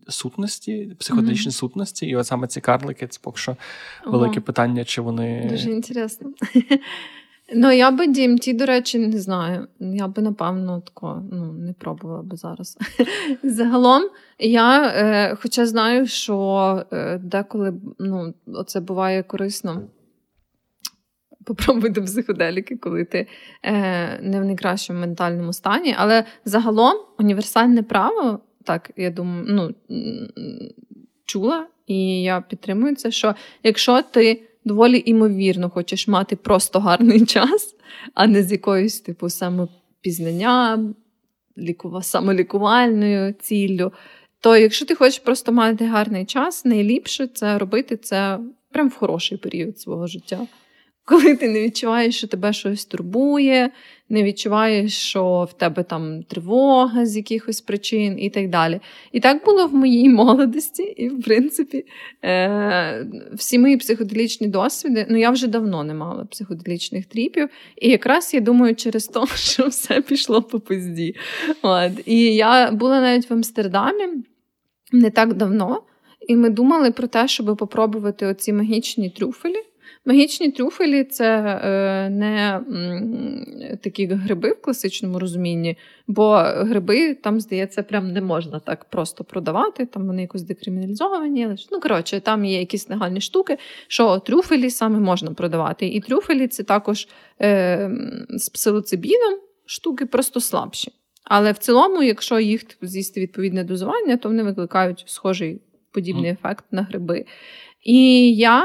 сутності, психоделічні mm-hmm. сутності, і от саме ці карлики це поки що велике Ого. питання, чи вони дуже інтересно. Ну, я би DMT, до речі, не знаю. Я би, напевно, тако, ну, не пробувала би зараз. (laughs) Загалом, я, е, хоча знаю, що е, деколи ну, це буває корисно. Попробуйте психоделіки, коли ти е, не в найкращому ментальному стані. Але загалом універсальне право, так, я думаю, ну, чула, і я підтримую це, що якщо ти доволі імовірно хочеш мати просто гарний (laughs) час, а не з якоюсь типу самопізнанням, лікува, самолікувальною ціллю. То якщо ти хочеш просто мати гарний час, найліпше це робити це прям в хороший період свого життя коли ти не відчуваєш, що тебе щось турбує, не відчуваєш, що в тебе там тривога з якихось причин і так далі. І так було в моїй молодості, і, в принципі, е- всі мої психоделічні досвіди, ну я вже давно не мала психоделічних тріпів. І якраз я думаю, через те, (laughs) що все пішло по пизді. От. І я була навіть в Амстердамі не так давно, і ми думали про те, щоб попробувати оці магічні трюфелі. Магічні трюфелі це е, не такі гриби в класичному розумінні, бо гриби там, здається, прям не можна так просто продавати. Там вони якось декриміналізовані. Ну, коротше, там є якісь легальні штуки, що трюфелі саме можна продавати. І трюфелі це також е, з псилоцибіном штуки просто слабші. Але в цілому, якщо їх з'їсти відповідне дозування, то вони викликають схожий подібний ефект на гриби. І я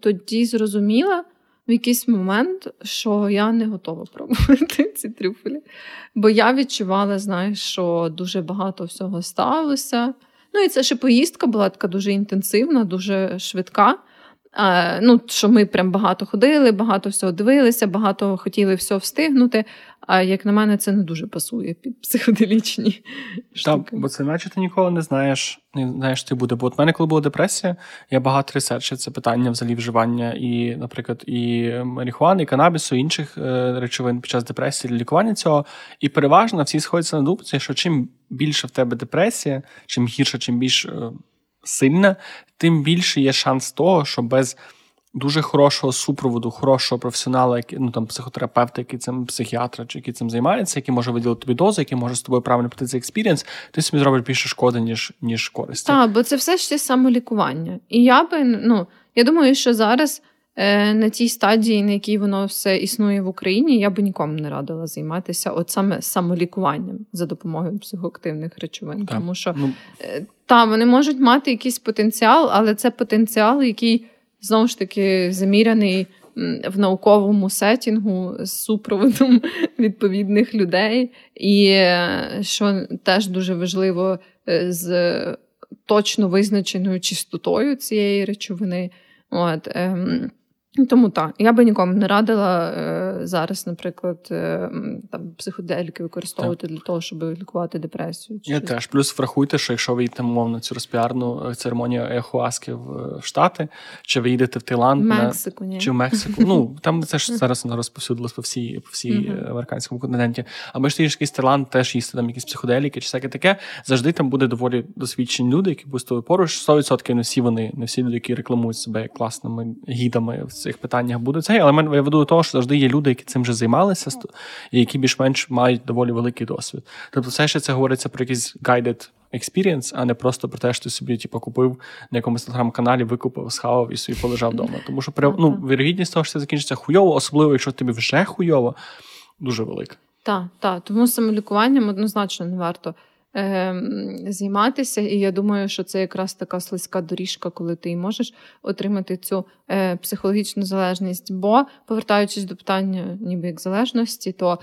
тоді зрозуміла в якийсь момент, що я не готова пробувати (laughs) ці трюфелі. Бо я відчувала, знаєш, що дуже багато всього сталося. Ну, і це ще поїздка була така дуже інтенсивна, дуже швидка. Ну, Що ми прям багато ходили, багато всього дивилися, багато хотіли все встигнути. А як на мене, це не дуже пасує під психоделічні (laughs) штуки. Так, бо це наче ти ніколи не знаєш, не знаєш, ти буде. Бо от мене, коли була депресія, я багато ресерчив це питання взагалі вживання і, наприклад, і марихуани, і канабісу, і інших е, речовин під час депресії для лікування цього. І переважно всі сходяться на думці, що чим більше в тебе депресія, чим гірше, чим більш е, сильна, тим більше є шанс того, що без дуже хорошого супроводу, хорошого професіонала, який, ну там психотерапевта, який цим психіатра, чи який цим займається, який може виділити тобі дозу, який може з тобою правильно пройти цей experience, ти собі зробиш більше шкоди, ніж ніж користі. Так, бо це все ще самолікування. І я би ну я думаю, що зараз. Е, на тій стадії, на якій воно все існує в Україні, я би нікому не радила займатися от саме самолікуванням за допомогою психоактивних речовин. Так. Тому що ну... Е, та, вони можуть мати якийсь потенціал, але це потенціал, який знову ж таки заміряний в науковому сетінгу з супроводом (laughs) відповідних людей, і е, що теж дуже важливо е, з точно визначеною чистотою цієї речовини. От, ем, тому так, я би нікому не радила е, зараз, наприклад, е, там психоделіки використовувати так. для того, щоб лікувати депресію. Чи Я теж плюс врахуйте, що якщо ви їдете мовно цю розпіарну е, церемонію Ехуаски в Штати, чи ви їдете в Таїланд Мексику, на... ні. чи в Мексику. Ну (laughs) там це ж зараз воно розповсюдилось по всій по всій mm-hmm. американському континенті. Або ж ти якийсь Таїланд, теж їсти там якісь психоделіки, чи всяке таке. Завжди там буде доволі досвідчені люди, які будуть з тобою поруч. 100% не всі вони, не всі люди, які рекламують себе як класними гідами цих питаннях буде цей, але я веду до того, що завжди є люди, які цим вже займалися, і які більш-менш мають доволі великий досвід. Тобто, все ще це говориться про якийсь guided experience, а не просто про те, що ти собі типу, купив на якомусь телеграм-каналі, викупив, схавав і собі полежав вдома. Тому що ну, вірогідність того, що це закінчиться хуйово, особливо, якщо тобі вже хуйово, дуже велика. Так, так. Тому самолікуванням однозначно не варто займатися. І я думаю, що це якраз така слизька доріжка, коли ти можеш отримати цю е, психологічну залежність. Бо, повертаючись до питання, ніби як залежності, то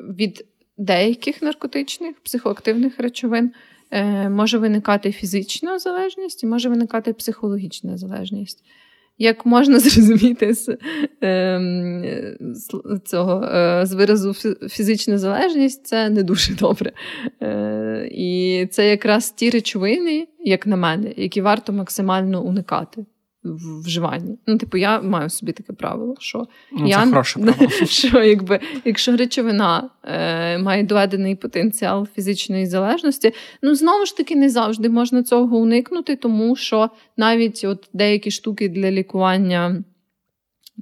від деяких наркотичних психоактивних речовин. Е, може виникати фізична залежність і може виникати психологічна залежність. Як можна (laughs) зрозуміти з е, цього е, з виразу фізична залежність, це не дуже добре. Е, І це якраз ті речовини, як на мене, які варто максимально уникати вживанні. Ну, типу, я маю собі таке правило, що ну, я, хороше (laughs) правило. що якби, якщо речовина е, має доведений потенціал фізичної залежності, ну знову ж таки не завжди можна цього уникнути, тому що навіть от деякі штуки для лікування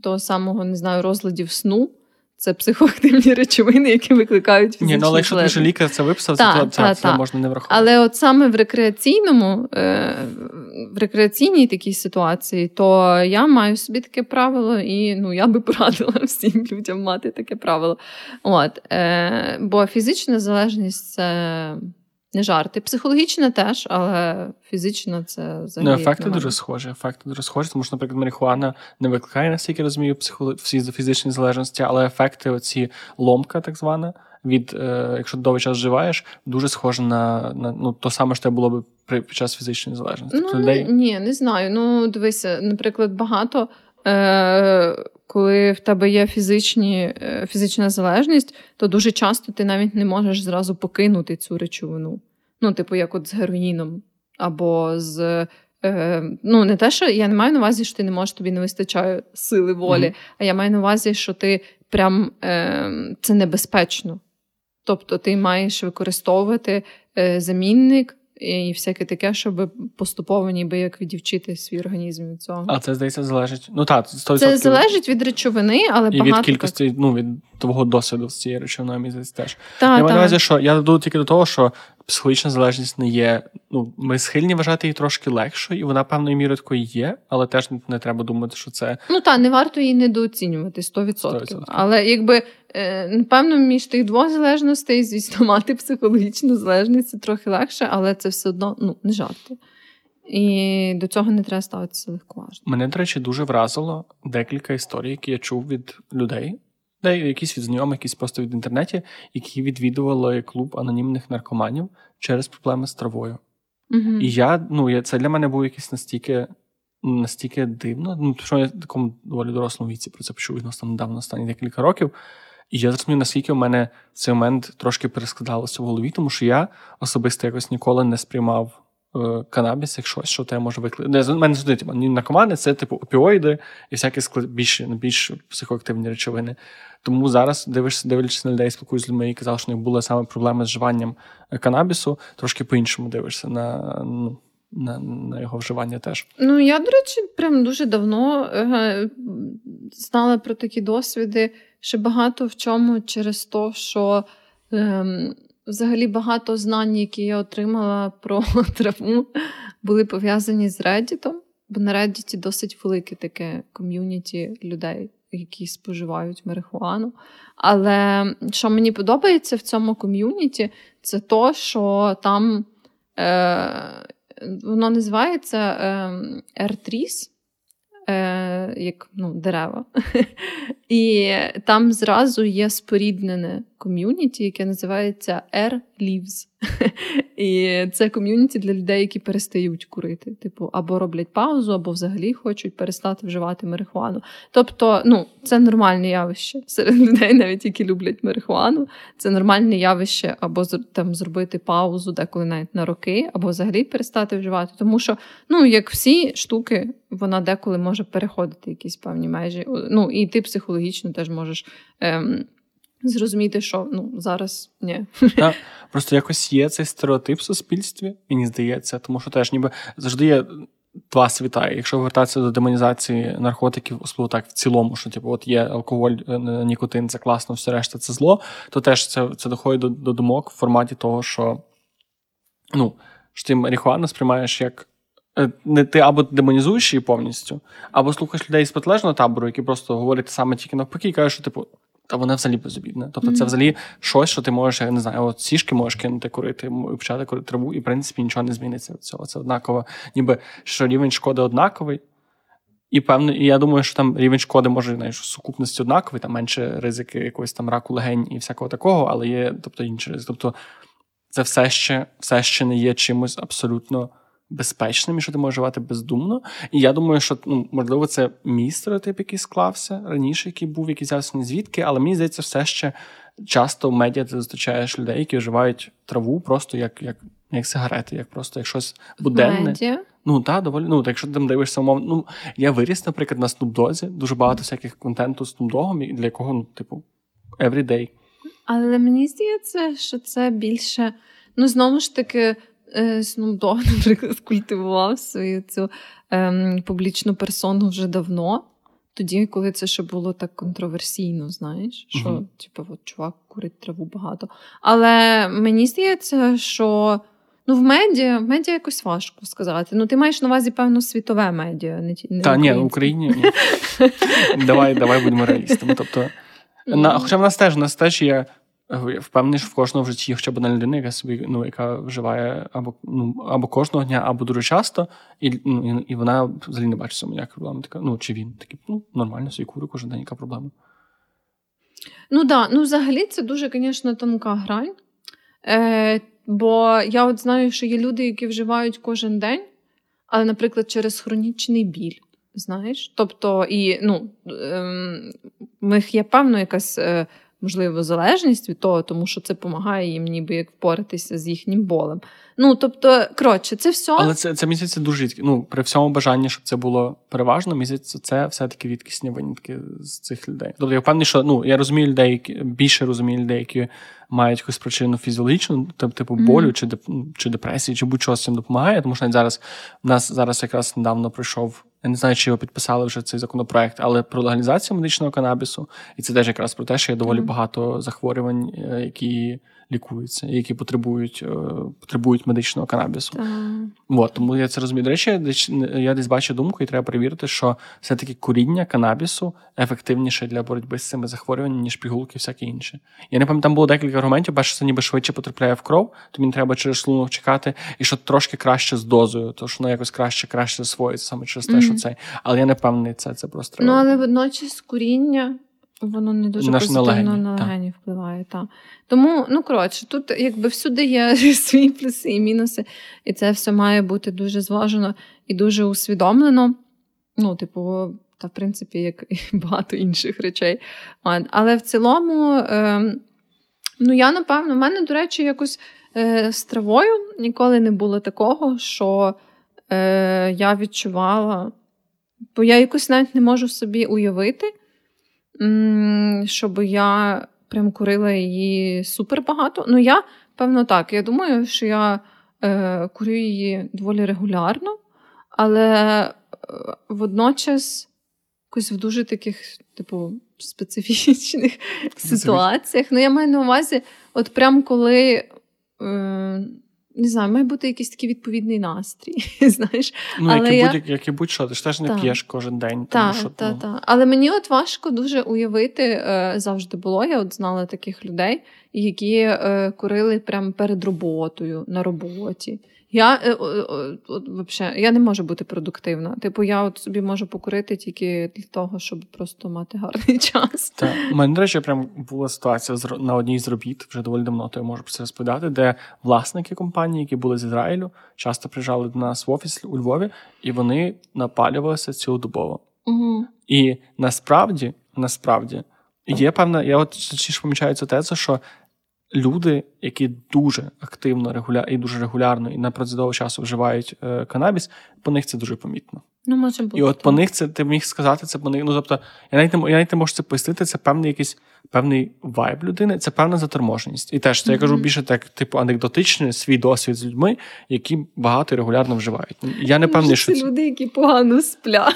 того самого не знаю, розладів сну. Це психоактивні речовини, які викликають фізичні Ні, ну але якщо ти вже лікар це виписав, та, то та, це, та. це можна не враховувати. Але от саме в рекреаційному, е, в рекреаційній такій ситуації, то я маю собі таке правило, і ну я би порадила (laughs) всім людям мати таке правило. От, е, Бо фізична залежність це не жарти. Психологічна теж, але фізична це взагалі. Ну, ефекти дуже схожі. Ефекти дуже схожі, тому що, наприклад, марихуана не викликає, наскільки розумію, психо... всі фізичні залежності, але ефекти, оці ломка, так звана, від, е, якщо довгий час вживаєш, дуже схоже на на ну, то саме, що було б при під час фізичної залежності. Ну, людей... Ні, не знаю. Ну, дивися, наприклад, багато. Е, коли в тебе є фізичні, е, фізична залежність, то дуже часто ти навіть не можеш зразу покинути цю речовину. Ну, типу, як от з героїном, або з. Е, ну, не те, що я не маю на увазі, що ти не можеш тобі не вистачає сили волі, mm-hmm. а я маю на увазі, що ти прям е, це небезпечно. Тобто ти маєш використовувати е, замінник і всяке таке, щоб поступово ніби як відівчити свій організм від цього. А це здається залежить. Ну так, 100%. Це залежить від речовини, але і багато... від кількості, ну від твого досвіду з цієї речовиною місяць теж. Та, я маю на увазі, що я веду тільки до того, що психологічна залежність не є. Ну, ми схильні вважати її трошки легшою, і вона певною мірою такою є, але теж не треба думати, що це. Ну так, не варто її недооцінювати 100%. 100%. Але якби е, напевно, між тих двох залежностей, звісно, мати психологічну залежність це трохи легше, але це все одно ну, не жарти. І до цього не треба ставитися легковажно. Мене, до речі, дуже вразило декілька історій, які я чув від людей, де якісь від знайомих, якісь просто від інтернеті, які відвідували клуб анонімних наркоманів через проблеми з травою. Mm-hmm. І я, ну, я, це для мене був якийсь настільки настільки дивно. Ну, що я в такому доволі дорослому віці про це почув відносно недавно останні декілька років. І я зрозумів, наскільки у мене в цей момент трошки перескладалося в голові, тому що я особисто якось ніколи не сприймав канабіс, як щось, що тебе може викликати. У мене завжди типу, наркомани це типу опіоїди і всякі більш, більш психоактивні речовини. Тому зараз дивишся, дивишся на людей, спілкуюся з людьми, які казали, що у них були саме проблеми з вживанням е, канабісу, трошки по-іншому дивишся на. Ну, на на його вживання теж. Ну, я, до речі, прям дуже давно е, знала про такі досвіди, ще багато в чому через те, що е, Взагалі багато знань, які я отримала про (laughs) травму, були пов'язані з Reddit, бо на Reddit досить велике таке ком'юніті людей, які споживають марихуану. Але що мені подобається в цьому ком'юніті, це то, що там е, воно називається е, R3, е, як ну, дерева. (laughs) І там зразу є споріднене ком'юніті, яке називається Air Leaves. (laughs) І це ком'юніті для людей, які перестають курити. Типу, або роблять паузу, або взагалі хочуть перестати вживати марихуану. Тобто, ну, це нормальне явище серед (laughs) людей, навіть які люблять марихуану. Це нормальне явище, або там зробити паузу, деколи навіть на роки, або взагалі перестати вживати. Тому що, ну, як всі штуки, вона деколи може переходити якісь певні межі. Ну, і ти психологічно теж можеш. Ем, зрозуміти, що ну зараз ні. Так, Просто якось є цей стереотип в суспільстві, мені здається, тому що теж ніби завжди є. Два світа. Якщо вертатися до демонізації наркотиків, особливо так в цілому, що типу, от є алкоголь, е, нікотин, це класно, все решта це зло, то теж це це доходить до до думок в форматі того, що ну, що ти марихуану сприймаєш як е, не ти або демонізуєш її повністю, або слухаєш людей з протилежного табору, які просто говорять саме тільки навпаки, і кажуть, що типу, та вона взагалі безобідна. Тобто, це взагалі щось, що ти можеш, я не знаю, от сішки можеш кинути курити, і почати курити траву, і в принципі нічого не зміниться від цього. Це однаково, ніби що рівень шкоди однаковий. І певно, і я думаю, що там рівень шкоди може знаєш, в сукупності однаковий, там менше ризики якогось там раку легень і всякого такого, але є тобто інші ризики. Тобто це все ще все ще не є чимось абсолютно безпечним і що ти можеш вживати бездумно. І я думаю, що ну, можливо це мій стереотип, який склався раніше, який був, який не звідки, але мені здається, все ще часто в медіа ти зустрічаєш людей, які вживають траву просто як як, як сигарети, як просто як щось буденне. Медіа? Ну так, доволі. Ну, якщо ти там дивишся умов, ну я виріс, наприклад, на Снупдозі, дуже багато всяких контенту з Снупдогом, для якого, ну, типу, everyday. Але мені здається, що це більше. Ну, знову ж таки, Snoop (laughs) наприклад, культивував свою цю ем, публічну персону вже давно. Тоді, коли це ще було так контроверсійно, знаєш, що uh-huh. типу, от, чувак курить траву багато. Але мені здається, що ну, в медіа в медіа якось важко сказати. Ну, ти маєш на увазі, певно, світове медіа. не, не Та ні, в Україні. Ні. (laughs) Давай давай будемо реалістами. Тобто, на, Хоча в нас теж в нас теж є Впевнений, що в кожного в житті хоча б одна людина, яка собі ну, яка вживає або ну, або кожного дня, або дуже часто, і ну, і вона взагалі не бачить ніякої проблеми. Така, ну, Чи він такий, ну, нормально, собі курю кожен день, яка проблема. Ну да. ну взагалі це дуже, звісно, тонка грань. Е, Бо я от знаю, що є люди, які вживають кожен день, але, наприклад, через хронічний біль. Знаєш? Тобто, і ну, е, в них є певно якась. Можливо, залежність від того, тому що це допомагає їм ніби як впоратися з їхнім болем. Ну, тобто, коротше, це все. Але це це місяці дуже рідкі. Ну, при всьому бажанні, щоб це було переважно, місяць це все-таки рідкісні винятки з цих людей. Тобто, я впевнений, що ну, я розумію людей, які більше розумію людей, які мають якусь причину фізіологічну, типу болю, mm-hmm. чи чи депресії, чи будь-що з цим допомагає. Тому що навіть зараз в нас зараз якраз недавно пройшов я не знаю, чи його підписали вже цей законопроект, але про легалізацію медичного канабісу. І це теж якраз про те, що є доволі багато захворювань, е, які лікуються, які потребують е, потребують медичного канабісу. От, тому я це розумію. До речі, я десь бачу думку, і треба перевірити, що все-таки куріння канабісу ефективніше для боротьби з цими захворюваннями, ніж пігулки, і всяке інше. Я не пам'ятаю, там було декілька аргументів, що це ніби швидше потрапляє в кров, тобі не треба через шлунок чекати, і що трошки краще з дозою, то що воно якось краще краще засвоїться саме через те, mm-hmm. що це. Але я не впевнений, це це просто. Ну, але водночас куріння. Воно не дуже Наш позитивно на легені, впливає. Та. Тому, ну коротше, тут якби всюди є (laughs) свої плюси і мінуси, і це все має бути дуже зважено і дуже усвідомлено. Ну, типу, та в принципі, як і (laughs) багато інших речей. Але в цілому, е, ну я напевно, в мене, до речі, якось е, з травою ніколи не було такого, що е, я відчувала, бо я якось навіть не можу собі уявити щоб я прям курила її супер багато. Ну, я, певно, так. Я думаю, що я е, курю її доволі регулярно, але е, водночас якось в дуже таких, типу, специфічних ситуаціях. Ну, я маю на увазі, от прям коли. Е, не знаю, має бути якийсь такий відповідний настрій. (laughs) знаєш. Ну, як і, я... як і будь-що, ти ж теж не та. п'єш кожен день. тому що, та, ну... та. Але мені от важко дуже уявити, е, завжди було. Я от знала таких людей, які е, курили прямо перед роботою на роботі. Я е, от, вообще, я не можу бути продуктивна. Типу, я от собі можу покурити тільки для того, щоб просто мати гарний (laughs) час. Так. У мене, до речі, прям була ситуація на одній з робіт, вже доволі давно, то я можу про це розповідати, де власники компанії, які були з Ізраїлю, часто приїжджали до нас в офіс у Львові, і вони напалювалися цілодобово. Угу. І насправді, насправді, є певна, я от частіше помічаю цю тезу, що люди, які дуже активно регуля... і дуже регулярно і на протязі часу вживають е, канабіс, по них це дуже помітно. Ну, може бути. І от по них це ти міг сказати, це по них. Ну тобто, я навіть не я навіть не можу це пояснити. Це певний якийсь певний вайб людини, це певна заторможеність. І теж це mm-hmm. я кажу більше так, типу, анекдотичний свій досвід з людьми, які багато і регулярно вживають. Я не певний, що це люди, які погано сплять.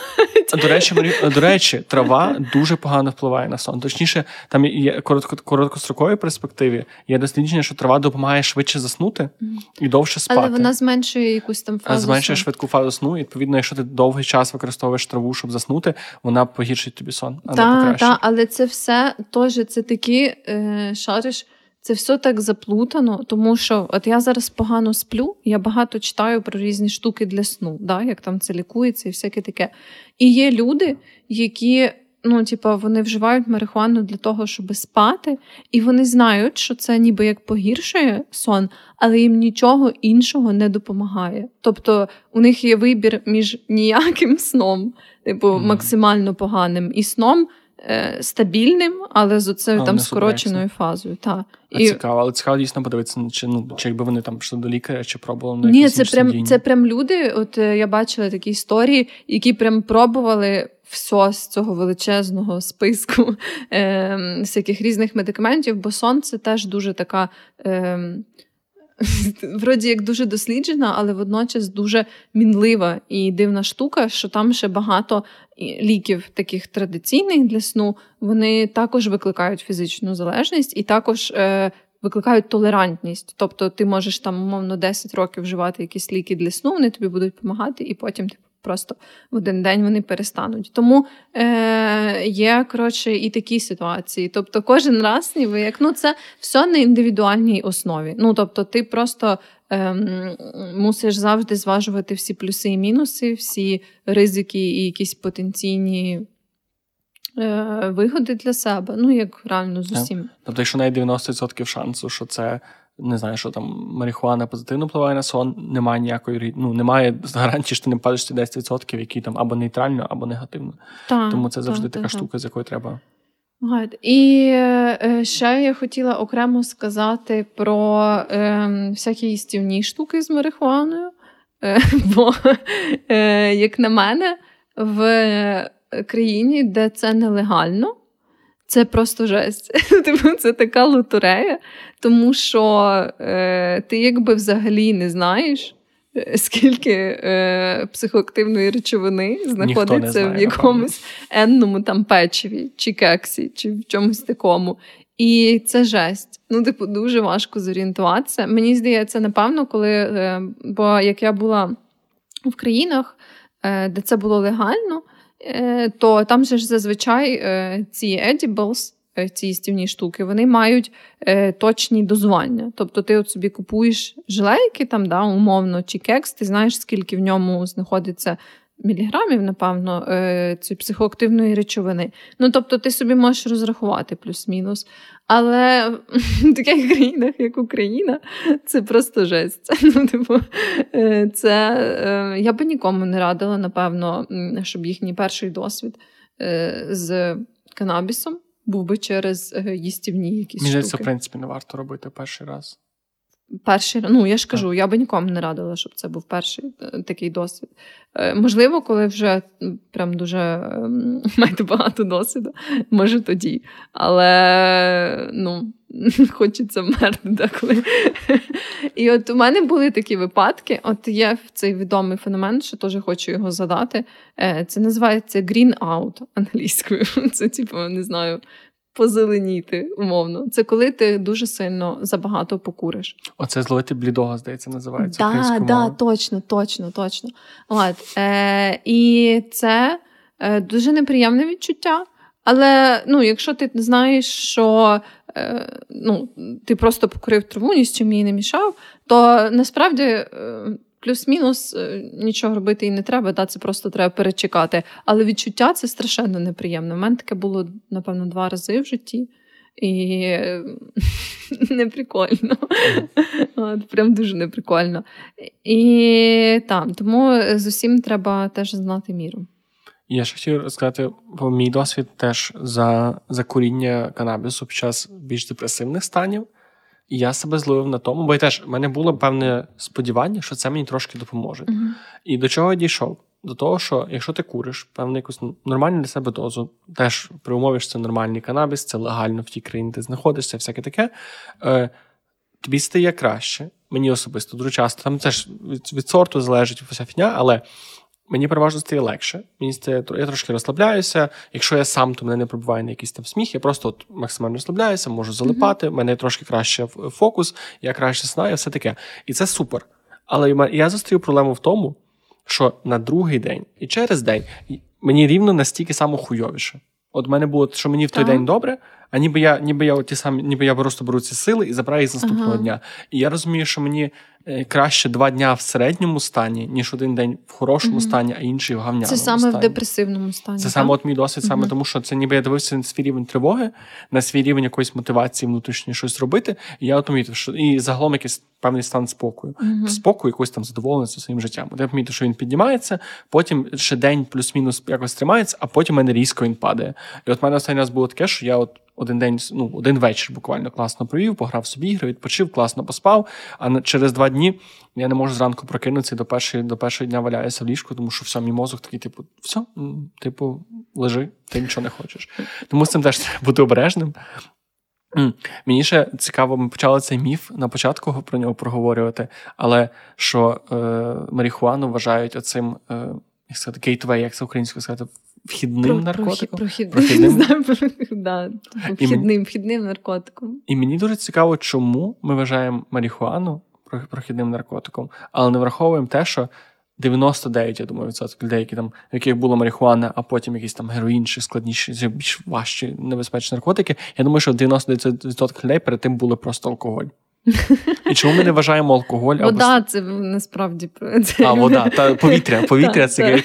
До речі, до речі, трава дуже погано впливає на сон. Точніше, там є коротко, короткостроковій перспективі. Є дослідження, що трава допомагає швидше заснути і довше спати. Але вона зменшує якусь там фазу. Зменшує сну. швидку фазу сну. І, Відповідно, якщо ти довгий час використовуєш траву, щоб заснути, вона погіршить тобі сон. а та, не покращить. Так, але це все теж це такі е, шариш. Це все так заплутано, тому що от я зараз погано сплю, я багато читаю про різні штуки для сну, да, як там це лікується і всяке таке. І є люди, які ну, типу, вони вживають марихуану для того, щоб спати, і вони знають, що це ніби як погіршує сон, але їм нічого іншого не допомагає. Тобто у них є вибір між ніяким сном, типу максимально поганим, і сном стабільним, але з оцею там скороченою фазою. Та. І... Цікаво, але цікаво дійсно подивитися, чи ну чи якби вони там пішли до лікаря, чи пробували на Ні, це прям це прям люди. От е, я бачила такі історії, які прям пробували все з цього величезного списку (laughs) е, всяких різних медикаментів, бо сон це теж дуже така. Е, (laughs) Вроді як дуже досліджена, але водночас дуже мінлива і дивна штука, що там ще багато ліків, таких традиційних для сну, вони також викликають фізичну залежність і також е, викликають толерантність. Тобто ти можеш там, умовно, 10 років вживати якісь ліки для сну, вони тобі будуть допомагати, і потім типу, просто в один день вони перестануть. Тому е, є коротше і такі ситуації. Тобто, кожен раз, ніби як ну це все на індивідуальній основі. Ну тобто, ти просто ем, мусиш завжди зважувати всі плюси і мінуси, всі ризики і якісь потенційні. Е, вигоди для себе, ну як реально з усім. Тобто, якщо навіть 90% шансу, що це не знаю, що там марихуана позитивно впливає на сон, немає ніякої ну, немає гарантії, що ти не падаєш ці 10%, які там або нейтрально, або негативно. Так, Тому це завжди так, така так, штука, з якою треба. І е, ще я хотіла окремо сказати про е, всякі їстівні штуки з марихуаною. Е, (laughs) бо, е, як на мене, в країні, де це нелегально, це просто жесть. (laughs) Типу, це така лотерея, тому що е, ти якби взагалі не знаєш. Е, скільки е, психоактивної речовини знаходиться знає, в якомусь енному там печиві, чи кексі, чи в чомусь такому. І це жесть. Ну, типу, дуже важко зорієнтуватися. Мені здається, напевно, коли. Е, бо як я була в країнах, е, де це було легально, то там же ж зазвичай е, ці edibles, е, ці їстівні штуки, вони мають точні дозування. Тобто ти от собі купуєш жилейки, там, да, умовно, чи кекс, ти знаєш, скільки в ньому знаходиться. Міліграмів, напевно, цієї психоактивної речовини. Ну, тобто, ти собі можеш розрахувати плюс-мінус. Але в (laughs) таких країнах, як Україна, це просто жесть. (laughs) Ну, типу, е, це е, я би нікому не радила, напевно, щоб їхній перший досвід е, з канабісом був би через їстівні якісь. Мені здається, в принципі, не варто робити перший раз. Перший ну я ж кажу, я би нікому не радила, щоб це був перший е, такий досвід. Е, можливо, коли вже прям дуже (laughs) маєте багато досвіду, може тоді. Але ну, (laughs) хочеться вмерти деколи. І от у мене були такі випадки. От є цей відомий феномен, що теж хочу його задати. Е, це називається green out англійською. (laughs) Це, типу, не знаю, позеленіти, умовно. Це коли ти дуже сильно забагато покуриш. Оце зловити блідого, здається, називається. Так, да, точно, точно, точно. От, е, І це е, дуже неприємне відчуття. Але ну, якщо ти знаєш, що е, ну, ти просто покурив траву, ні з чим їй не мішав, то насправді. Е, плюс-мінус е, нічого робити і не треба, да, це просто треба перечекати. Але відчуття це страшенно неприємне. У мене таке було, напевно, два рази в житті. І (laughs) неприкольно. От, Прям дуже неприкольно. І там, тому з усім треба теж знати міру. Я ще хотів розказати про мій досвід теж за за куріння канабісу під час більш депресивних станів. І я себе зловив на тому, бо я теж в мене було певне сподівання, що це мені трошки допоможе. Uh-huh. І до чого я дійшов? До того, що якщо ти куриш певну якусь нормальну для себе дозу, теж при умові, що це нормальний канабіс, це легально в тій країні, ти знаходишся, всяке таке, е, тобі стає краще. Мені особисто дуже часто. Там теж від, від сорту залежить вся фігня, але мені переважно стає легше. Мені стає, я трошки розслабляюся. Якщо я сам, то мене не пробуває на якийсь там сміх. Я просто от максимально розслабляюся, можу залипати. У mm-hmm. мене трошки краще фокус, я краще знаю, все таке. І це супер. Але я зустрів проблему в тому, що на другий день і через день мені рівно настільки само хуйовіше. От в мене було, що мені в той так. день добре, А ніби я ніби я ті самі, ніби я просто беру ці сили і забираю їх з наступного Ага. дня. І я розумію, що мені е, краще два дня в середньому стані, ніж один день в хорошому Мгм. стані, а інший в гавняному Це саме стані. в депресивному стані. Це так? саме от мій досвід, саме тому, що це ніби я дивився на свій рівень тривоги, на свій рівень якоїсь мотивації внутрішньої щось робити. І я помітив, що і загалом якийсь певний стан спокою. Спокою, якось там задоволеності своїм життям. От я помітив, що він піднімається, потім ще день плюс-мінус якось тримається, а потім мене різко він падає. І от в мене останній раз було таке, що я от один день, ну один вечір буквально класно провів, пограв собі ігри, відпочив, класно поспав. А через два дні я не можу зранку прокинутися і до першої до першого дня валяюся в ліжку, тому що все, мій мозок такий, типу, все, типу, лежи, ти нічого не хочеш. Тому з цим теж треба бути обережним. Мені ще цікаво, ми почали цей міф на початку про нього проговорювати, але що е, марихуану вважають оцим, е, як сказати, гейтвей, як це українською сказати, вхідним наркотиком. Прохід, Прохідним? (laughs) не знаю, про- да, вхідним, вхідним наркотиком. І мені дуже цікаво, чому ми вважаємо марихуану прохідним наркотиком, але не враховуємо те, що 99, я думаю, відсотків людей, які там, в яких була марихуана, а потім якісь там героїн чи складніші, чи більш важчі небезпечні наркотики. Я думаю, що 99% людей перед тим були просто алкоголь. І чому ми не вважаємо алкоголь або це насправді це. а, вода, та повітря, (laughs) повітря це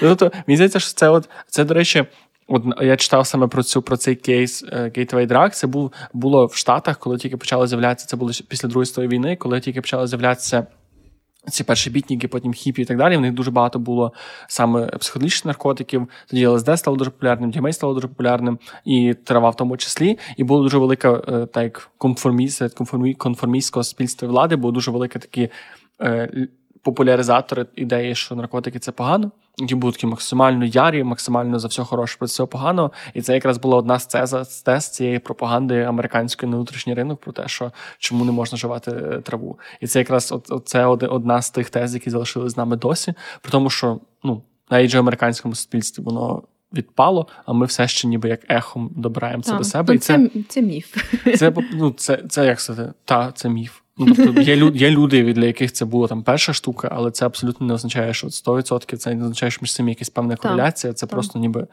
Тобто, мені здається, що це от це, до речі, от я читав саме про цю про цей кейс е, Gateway Drug. Це був було в Штатах, коли тільки почали з'являтися. Це було після Другої світової війни, коли тільки почали з'являтися. Ці перші бітніки, потім хіпі і так далі. В них дуже багато було саме психоделічних наркотиків. Тоді ЛСД стало дуже популярним, DMA стало дуже популярним, і трава в тому числі. І було дуже велика е, так як конформіст, конформі, конформістського спільства влади, було дуже велике такі е, популяризатори ідеї, що наркотики це погано. Які такі максимально ярі, максимально за все хороше, проти всього поганого. І це якраз була одна з тез, з тез цієї пропаганди американської на внутрішній ринок про те, що чому не можна вживати е, траву. І це якраз от, це одна з тих тез, які залишились з нами досі. При тому, що ну навіть же в американському суспільстві воно відпало, а ми все ще ніби як ехом добираємо це Так. до себе. Ну, І це, це, це міф. це, ну, це, це як сказати, та це міф. Ну, тобто є, лю- є люди, для яких це була там перша штука, але це абсолютно не означає, що 100%, це не означає, що між цим якась певна кореляція. Це так. просто ніби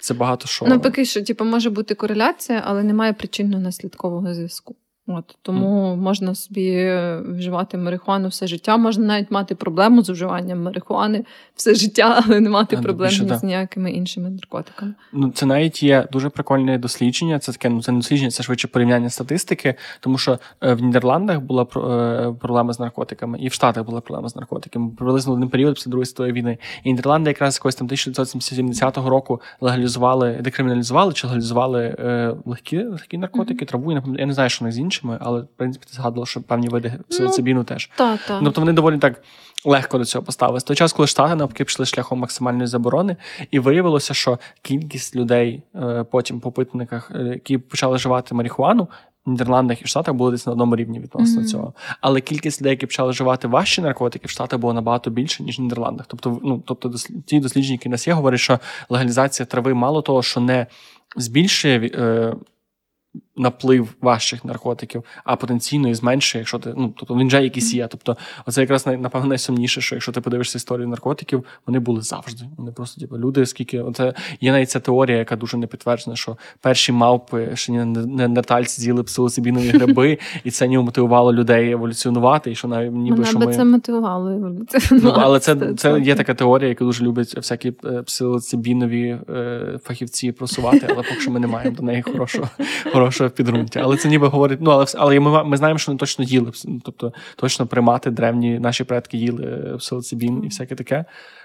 це багато що. Ну, поки що, типу, може бути кореляція, але немає причинно-наслідкового зв'язку. От тому можна собі е, вживати марихуану все життя. Можна навіть мати проблему з вживанням марихуани все життя, (laughs) але не мати А, проблем більше, з ніякими іншими наркотиками. Ну, це навіть є дуже прикольне дослідження. Це таке, ну це не дослідження, це швидше порівняння статистики, тому що е, в Нідерландах була е, проблема з наркотиками, і в Штатах була проблема з наркотиками. Приблизно в один період після Другої світової війни. І Нідерланди якраз якось там 1970 року легалізували, декриміналізували чи легалізували легкі, легкі наркотики, траву. Я не не знаю, що них з іншими, але в принципі ти згадувала, що певні види псилоцибіну теж. Так, так. Тобто вони доволі так легко до цього поставились. В той час, коли штати навпаки пішли шляхом максимальної заборони, і виявилося, що кількість людей е, потім по питниках, е, які почали вживати марихуану. В Нідерландах і в Штатах було десь на одному рівні відносно Мгм. цього. Але кількість людей, які почали вживати важчі наркотики, в Штатах було набагато більше, ніж в Нідерландах. Тобто, ну тобто, ті дослідження, які в нас є, говорять, що легалізація трави мало того, що не збільшує е, наплив важчих наркотиків, а потенційно і зменшує, якщо ти ну тобто він вже якийсь є. Тобто, оце якраз напевно найсумніше, що якщо ти подивишся історію наркотиків, вони були завжди. Вони просто типу, люди, скільки оце є навіть ця теорія, яка дуже не підтверджена, що перші мавпи ще не неандертальці з'їли псилоцибінові (laughs) гриби, і це ніби мотивувало людей еволюціонувати, і що навіть ніби Мене що би ми... це мотивувало еволюцію. Ну, але це, (laughs) це є така теорія, яку дуже люблять всякі е, псилоцибінові е, фахівці просувати, але поки що ми не маємо до неї хорошого, (laughs) хорошого підґрунтя. Але це ніби говорить, ну але але ми, ми знаємо, що вони точно їли. ну, Тобто точно примати древні наші предки їли е, псилоцибін і всяке таке.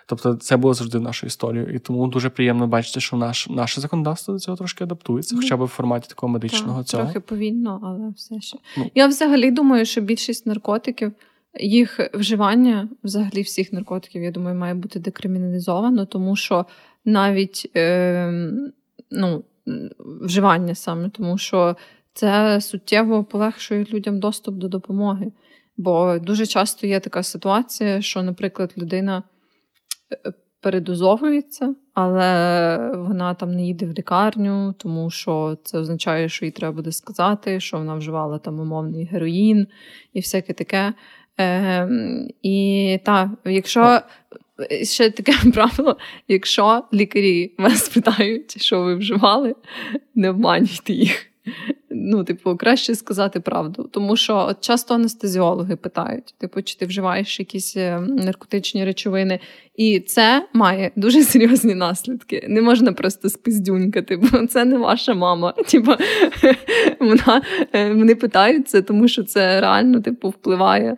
Тобто, це було завжди в нашу історію. І тому дуже приємно бачити, що наш, наше законодавство до цього трошки адаптується, хоча б в форматі такого медичного Так, цього. Трохи повільно, але все ще. Ну. Я взагалі думаю, що більшість наркотиків, їх вживання, взагалі всіх наркотиків, я думаю, має бути декриміналізовано, тому що навіть е, ну, вживання саме, тому що це суттєво полегшує людям доступ до допомоги. Бо дуже часто є така ситуація, що, наприклад, людина е, передозовується, але вона там не їде в лікарню, тому що це означає, що їй треба буде сказати, що вона вживала там умовний героїн і всяке таке. Е, і так, якщо ще таке (laughs) правило: якщо лікарі вас питають, що ви вживали, не обманюйте їх. Ну, типу, краще сказати правду. Тому що от часто анестезіологи питають: типу, чи ти вживаєш якісь е, наркотичні речовини, і це має дуже серйозні наслідки. Не можна просто спиздюнькати, бо це не ваша мама. (laughs) Типу, вона, е, Вони питають це, тому що це реально типу, впливає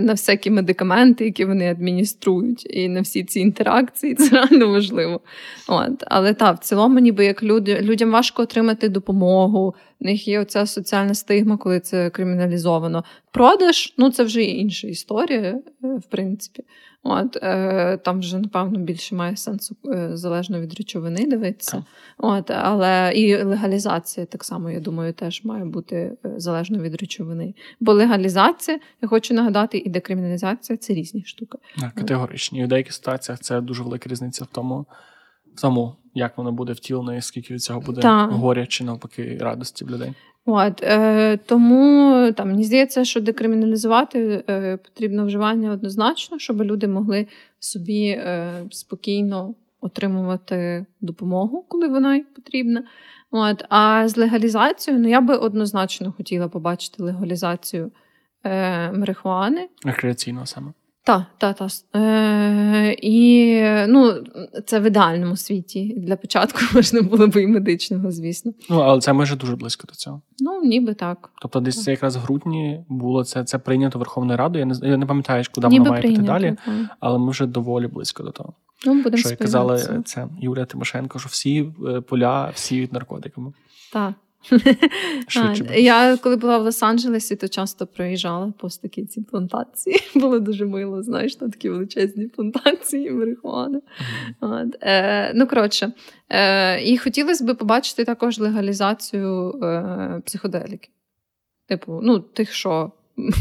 на всякі медикаменти, які вони адмініструють, і на всі ці інтеракції, (laughs) це реально важливо. От. Але так, в цілому, ніби як люди, людям важко отримати допомогу, в них є оця соціальна стигма, коли це криміналізовано. Продаж ну це вже інша історія, е, в принципі. От, е, Там вже, напевно, більше має сенсу е, залежно від речовини дивитися. От, Але і легалізація так само, я думаю, теж має бути е, залежно від речовини. Бо легалізація, я хочу нагадати, і декриміналізація це різні штуки. Категоричні. І в деяких ситуаціях це дуже велика різниця в тому, в тому як воно буде втілено, і скільки від цього буде горя чи навпаки радості в людей. От, е, Тому там мені здається, що декриміналізувати е, потрібно вживання однозначно, щоб люди могли собі е, спокійно отримувати допомогу, коли вона їм потрібна. От, А з легалізацією, ну я би однозначно хотіла побачити легалізацію е, марихуани. Рекреаційного саме. Так, так, так. Е, І ну, це в ідеальному світі. Для початку (laughs) можна було б і медичного, звісно. Ну, але це майже дуже близько до цього. Ну, ніби так. Тобто, десь це якраз в грудні було це це прийнято Верховною Радою. Я не я не пам'ятаю, куди ніби воно має піти далі, так. але ми вже доволі близько до того. Ну, будемо Що казали це Юлія Тимошенко, що всі е, поля, всі від наркотиками. Так. А, я коли була в Лос-Анджелесі, то часто проїжджала повз такі ці плантації. (laughs) Було дуже мило, знаєш, на такі величезні плантації марихуани. Mm-hmm. Е, Ну, коротше, е, і хотілося б побачити також легалізацію е, психоделіки. Типу, ну, тих, що. (laughs)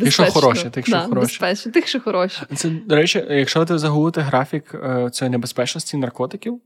Тих, що хороші, тих, що да, хороші. Тих, що хороші. Це, до речі, якщо ти загуглити графік е, цієї небезпечності наркотиків,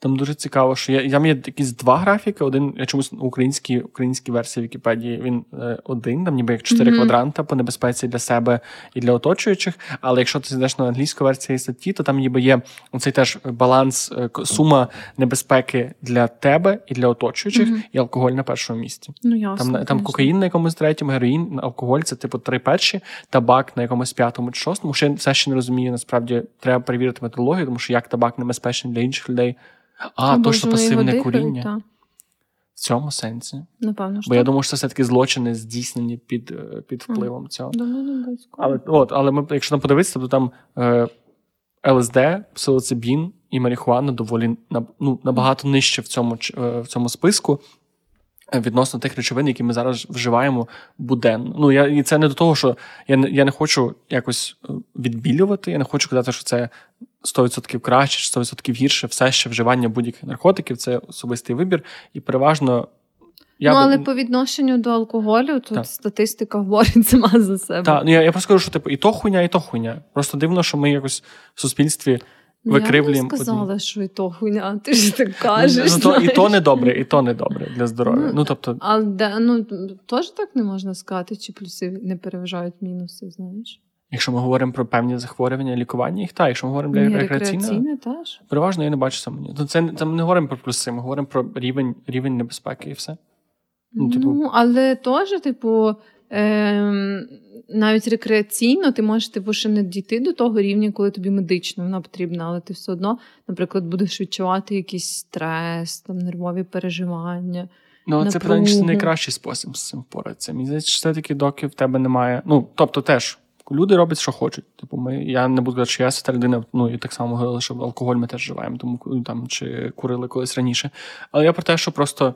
там дуже цікаво, що я там є якісь два графіки. Один я чомусь українській українській версії Вікіпедії він е, один, там ніби як чотири mm-hmm. квадранта по небезпеці для себе і для оточуючих. Але якщо ти зайдеш на англійську версію статті, то там ніби є цей теж баланс, е, сума небезпеки для тебе і для оточуючих, mm-hmm. і алкоголь на першому місці. Ну ясно, Там там кокаїн на якомусь третьому, героїн, алкоголь це типу три перші, табак на якомусь п'ятому чи шостому. Ще все ще не розумію. Насправді треба перевірити методологію, тому що як табак небезпечний для інших людей. А, Або точно пасивне куріння. Та. В цьому сенсі. Напевно. Бо я думаю, що це все-таки злочини здійснені під е, під впливом цього. Думаю, але от, але ми, якщо нам подивитися, то там е, ЛСД, псилоцибін і марихуана доволі ну, набагато нижче в цьому, е, в цьому списку. Е, відносно тих речовин, які ми зараз вживаємо буденно. Ну я і це не до того, що я не я не хочу якось відбілювати. Я не хочу казати, що це 100% краще, чи 100% гірше, все ще вживання будь-яких наркотиків це особистий вибір, і переважно. Я ну, але б... по відношенню до алкоголю тут так. статистика говорить (laughs) сама за себе. Так, ну я я просто кажу, що типу і то хуйня, і то хуйня. Просто дивно, що ми якось в суспільстві викривлюємо. Я сказала, що і то хуйня, (laughs) ти ж так кажеш. Ну, то, І то не добре, і то не добре для здоров'я. Ну, ну тобто... Але ну, теж так не можна сказати, чи плюси не переважають мінуси, знаєш. Якщо ми говоримо про певні захворювання, лікування їх, так, якщо ми говоримо для рекреаційне, теж. переважно я не бачу саме. Ну, це це ми не говоримо про плюси, ми говоримо про рівень рівень небезпеки і все. Ну, типу... ну але теж, типу, е, навіть рекреаційно ти можеш типу, ще не дійти до того рівня, коли тобі медично вона потрібна, але ти все одно, наприклад, будеш відчувати якийсь стрес, там нервові переживання. Ну, це питання, чи це найкращий спосіб з цим впоратися. Мені здається, все-таки доки в тебе немає. Ну, тобто теж. Люди роблять, що хочуть. Типу, ми я не буду казати, що я свята людина, ну і так само говорили, що алкоголь ми теж вживаємо, тому ну, там чи курили колись раніше. Але я про те, що просто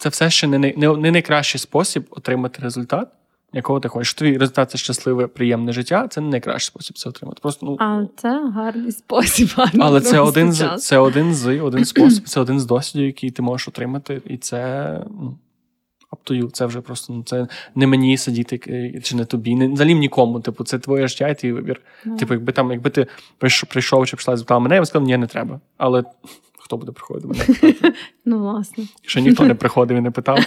це все ще не, не, не найкращий спосіб отримати результат, якого ти хочеш. Твій результат це щасливе, приємне життя. Це не найкращий спосіб це отримати. Просто ну а це гарний спосіб. Гарний але це один з це один з один спосіб, це один з досвідів, який ти можеш отримати, і це ну up to you. Це вже просто ну, це не мені сидіти чи не тобі, не взагалі нікому. Типу, це твоє життя і твій вибір. Mm. Типу, якби там, якби ти прийшов, прийшов чи прийшла і запитала мене, я б сказав, ні, не треба. Але хто буде приходити мене (laughs) питати. Ну, власне. Ще ніхто не приходив і не питав.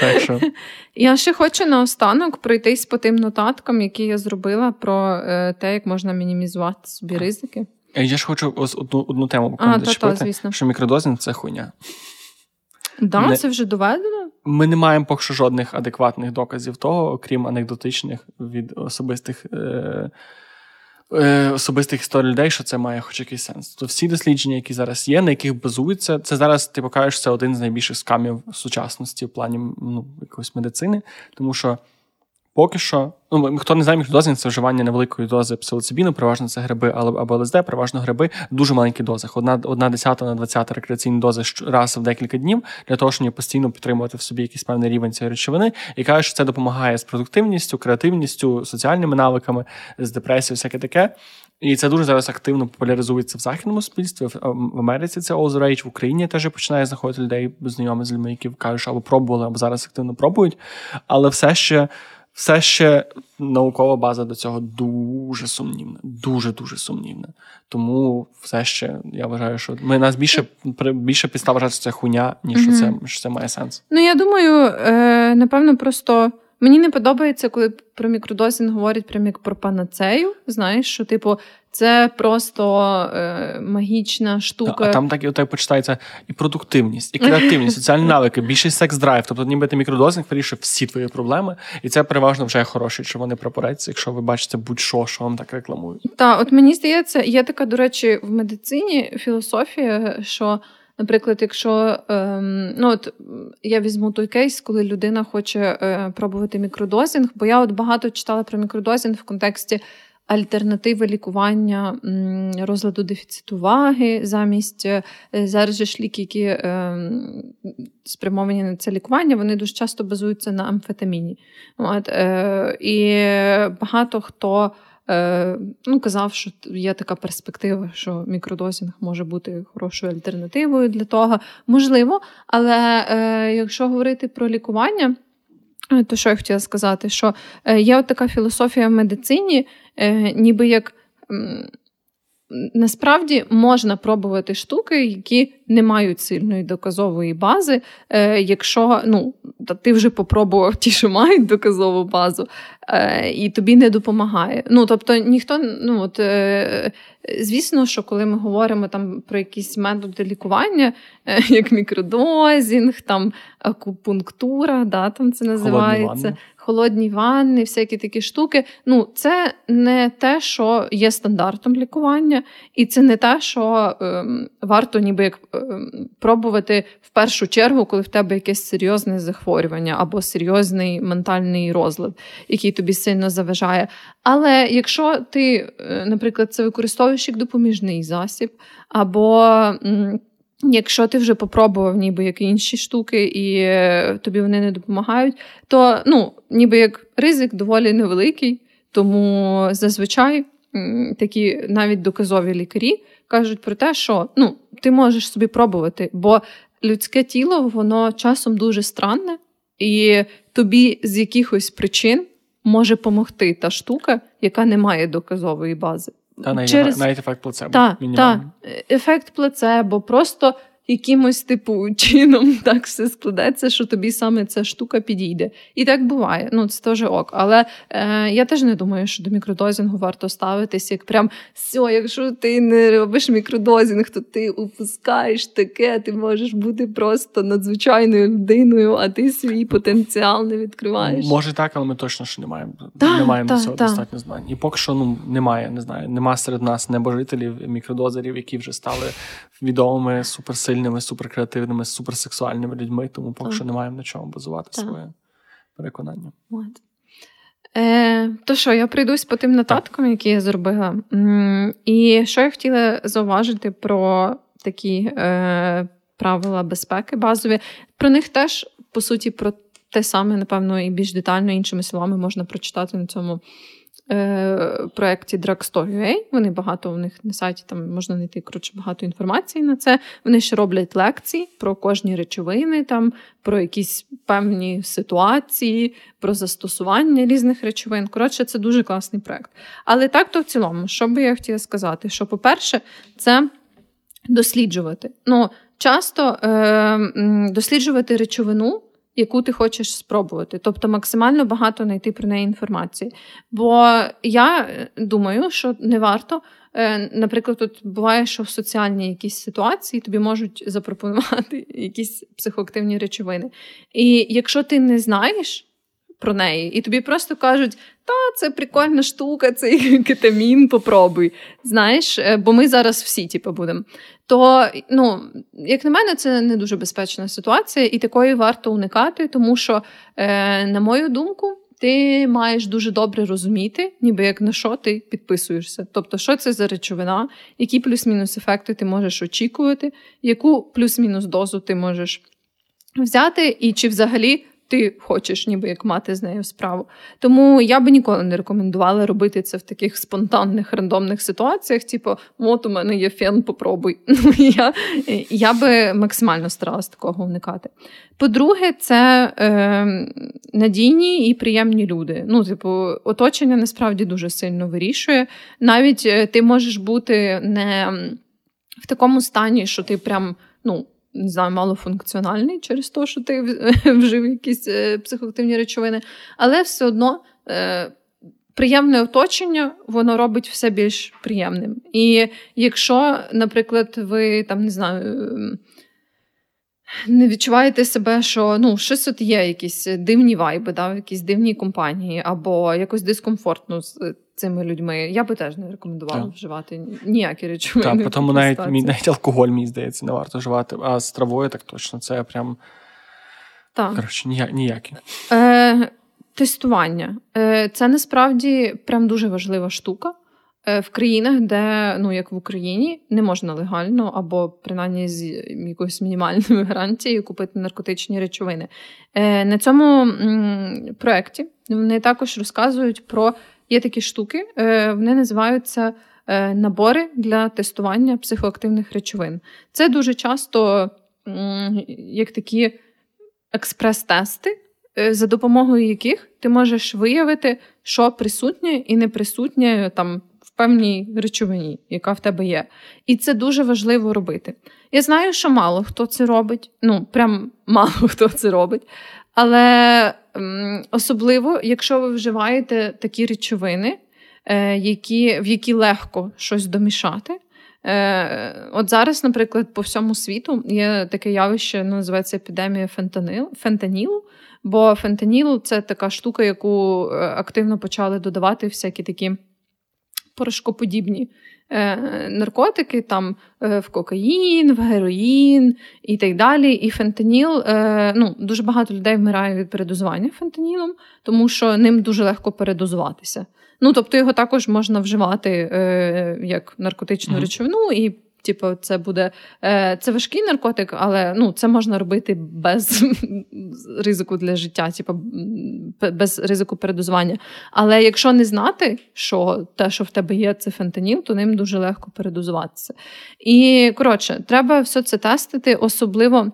Так що... (laughs) Я ще хочу наостанок пройтись по тим нотаткам, які я зробила про е, те, як можна мінімізувати собі ризики. Я ж хочу ось одну одну тему зачепити, що мікродозинг це хуйня. Да, не... це вже доведено. Ми не маємо поки що жодних адекватних доказів того, окрім анекдотичних від особистих е, е, особистих історій людей, що це має хоч якийсь сенс. То всі дослідження, які зараз є, на яких базуються, це зараз ти покажеш це один з найбільших скамів сучасності в плані ну, якоїсь медицини, тому що. Поки що, ну хто не знає, мікродозинг – це вживання невеликої дози псилоцибіну, переважно це гриби або ЛСД, переважно гриби в дуже маленьких дозах. Одна одна десята на двадцята рекреаційні дози раз в декілька днів для того, щоб постійно підтримувати в собі якийсь певний рівень цієї речовини, і каже, що це допомагає з продуктивністю, креативністю, соціальними навиками, з депресією, всяке таке. І це дуже зараз активно популяризується в західному суспільстві. В Америці це all the rage, в Україні теж починає знаходити людей знайомих з людьми, які кажуть, або пробували, або зараз активно пробують, але все ще все ще наукова база до цього дуже сумнівна, дуже дуже сумнівна. Тому все ще я вважаю, що ми нас більше більше підстав вважати, що це хуйня, ніж що це що це має сенс. Ну я думаю, е, напевно, просто. Мені не подобається, коли про мікродозінг говорять прям як про панацею. Знаєш, що типу це просто е, магічна штука. А там так і так почитається і продуктивність, і креативність, соціальні (laughs) навики, більший секс-драйв. Тобто, ніби ти мікродозинг вирішує всі твої проблеми, і це переважно вже хороші, що вони прапорець, якщо ви бачите будь-що, що вам так рекламують. Так, от мені здається, є така, до речі, в медицині філософія, що. Наприклад, якщо ем, ну от я візьму той кейс, коли людина хоче е, пробувати мікродозінг, бо я от багато читала про мікродозінг в контексті альтернативи лікування розладу дефіциту ваги замість е, зараз же ж ліки, які е, спрямовані на це лікування, вони дуже часто базуються на амфетаміні. От, е, І багато хто. Ну, казав, що є така перспектива, що мікродозінг може бути хорошою альтернативою для того. Можливо, але е, якщо говорити про лікування, то що я хотіла сказати, що е, є от така філософія в медицині, е, ніби як. Насправді можна пробувати штуки, які не мають сильної доказової бази. Е, Якщо ну, ти вже попробував ті, що мають доказову базу, е, і тобі не допомагає. Ну, Тобто, ніхто, ну от е, звісно, що коли ми говоримо там про якісь методи лікування, е, як мікродозінг, там акупунктура, да, там це називається холодні ванни, всякі такі штуки. Ну, це не те, що є стандартом лікування, і це не те, що ем, варто ніби як ем, пробувати в першу чергу, коли в тебе якесь серйозне захворювання або серйозний ментальний розлад, який тобі сильно заважає. Але якщо ти, е, наприклад, це використовуєш як допоміжний засіб, або м- Якщо ти вже попробував ніби як інші штуки, і е, тобі вони не допомагають, то ну, ніби як ризик доволі невеликий, тому зазвичай такі навіть доказові лікарі кажуть про те, що ну, ти можеш собі пробувати, бо людське тіло воно часом дуже странне, і тобі з якихось причин може допомогти та штука, яка не має доказової бази. Та навіть, Через... навіть ефект плацебо. Так, та, ефект плацебо, просто якимось типу (laughs) чином так все складеться, що тобі саме ця штука підійде. І так буває. Ну, це теж ок. Але е, я теж не думаю, що до мікродозінгу варто ставитись, як прям все, якщо ти не робиш мікродозінг, то ти упускаєш таке, ти можеш бути просто надзвичайною людиною, а ти свій потенціал не відкриваєш. Може так, але ми точно що не маємо. не маємо та, цього та. достатньо знань. І поки що ну немає, не знаю, нема серед нас небожителів, мікродозерів, які вже стали відомими суперсильними сильними, суперкреативними, суперсексуальними людьми, тому поки що не маємо на чому базувати так. своє переконання. От. Е, То що, я прийдусь по тим нотаткам, так. які я зробила. І що я хотіла зауважити про такі е, правила безпеки базові. Про них теж, по суті, про те саме, напевно, і більш детально іншими словами можна прочитати на цьому проєкті Drugstore.ua. Вони багато у них на сайті там можна знайти коротше, багато інформації на це. Вони ще роблять лекції про кожні речовини, там, про якісь певні ситуації, про застосування різних речовин. Коротше, це дуже класний проєкт. Але так то в цілому, що би я хотіла сказати, що, по-перше, це досліджувати. Ну, часто е, досліджувати речовину. Яку ти хочеш спробувати, тобто максимально багато знайти про неї інформації. Бо я думаю, що не варто Е, наприклад, тут буває, що в соціальній якійсь ситуації тобі можуть запропонувати (laughs) якісь психоактивні речовини. І якщо ти не знаєш про неї, і тобі просто кажуть, та це прикольна штука, цей (laughs) кетамін, попробуй. Знаєш, е, бо ми зараз всі типу, будемо. То, ну, як на мене, це не дуже безпечна ситуація, і такої варто уникати, тому що, е, на мою думку, ти маєш дуже добре розуміти, ніби як на що ти підписуєшся. Тобто, що це за речовина, які плюс-мінус ефекти ти можеш очікувати, яку плюс-мінус дозу ти можеш взяти, і чи взагалі ти хочеш ніби як мати з нею справу. Тому я би ніколи не рекомендувала робити це в таких спонтанних рандомних ситуаціях, типу, от у мене є фен, попробуй. (laughs) Ну, я я би максимально старалась такого уникати. По-друге, це е, надійні і приємні люди. Ну, типу, оточення насправді дуже сильно вирішує. Навіть е, ти можеш бути не в такому стані, що ти прям, ну не знаю, малофункціональний через те, що ти (laughs) вжив якісь е, психоактивні речовини, але все одно. Е, приємне оточення, воно робить все більш приємним. І якщо, наприклад, ви там не знаю, не відчуваєте себе, що ну, щось от є, якісь дивні вайби, да, якісь дивній компанії, або якось дискомфортно з цими людьми. Я би теж не рекомендувала так. вживати ніякі речовини. Так, тому навіть мій, навіть алкоголь, мені здається, не варто вживати, а з травою так точно це прям так. коротше, ніякі. Е, Тестування. Е, Це насправді прям дуже важлива штука. Е, в країнах, де, ну як в Україні, не можна легально або принаймні з якоюсь мінімальною (laughs) гарантією купити наркотичні речовини. Е, на цьому проєкті вони також розказують про є такі штуки, е, вони називаються набори для тестування психоактивних речовин. Це дуже часто як такі експрес-тести. За допомогою яких ти можеш виявити, що присутнє і не присутнє там певній речовині, яка в тебе є. І це дуже важливо робити. Я знаю, що мало хто це робить, ну, прям мало (laughs) хто це робить. Але особливо, якщо ви вживаєте такі речовини, е, які, в які легко щось домішати. Е, От зараз, наприклад, по всьому світу є таке явище, називається епідемія фентанілу. Бо фентаніл це така штука, яку е, активно почали додавати всякі такі порошкоподібні е, наркотики, там е, в кокаїн, в героїн і так далі. І фентаніл, е, ну, дуже багато людей вмирає від передозування фентанілом, тому що ним дуже легко передозуватися. Ну, тобто його також можна вживати е, як наркотичну mm-hmm. речовину і Типу, це буде е, це важкий наркотик, але ну, це можна робити без (laughs) ризику для життя, типу, без ризику передозування. Але якщо не знати, що те, що в тебе є, це фентаніл, то ним дуже легко передозуватися. І коротше, треба все це тестити, особливо.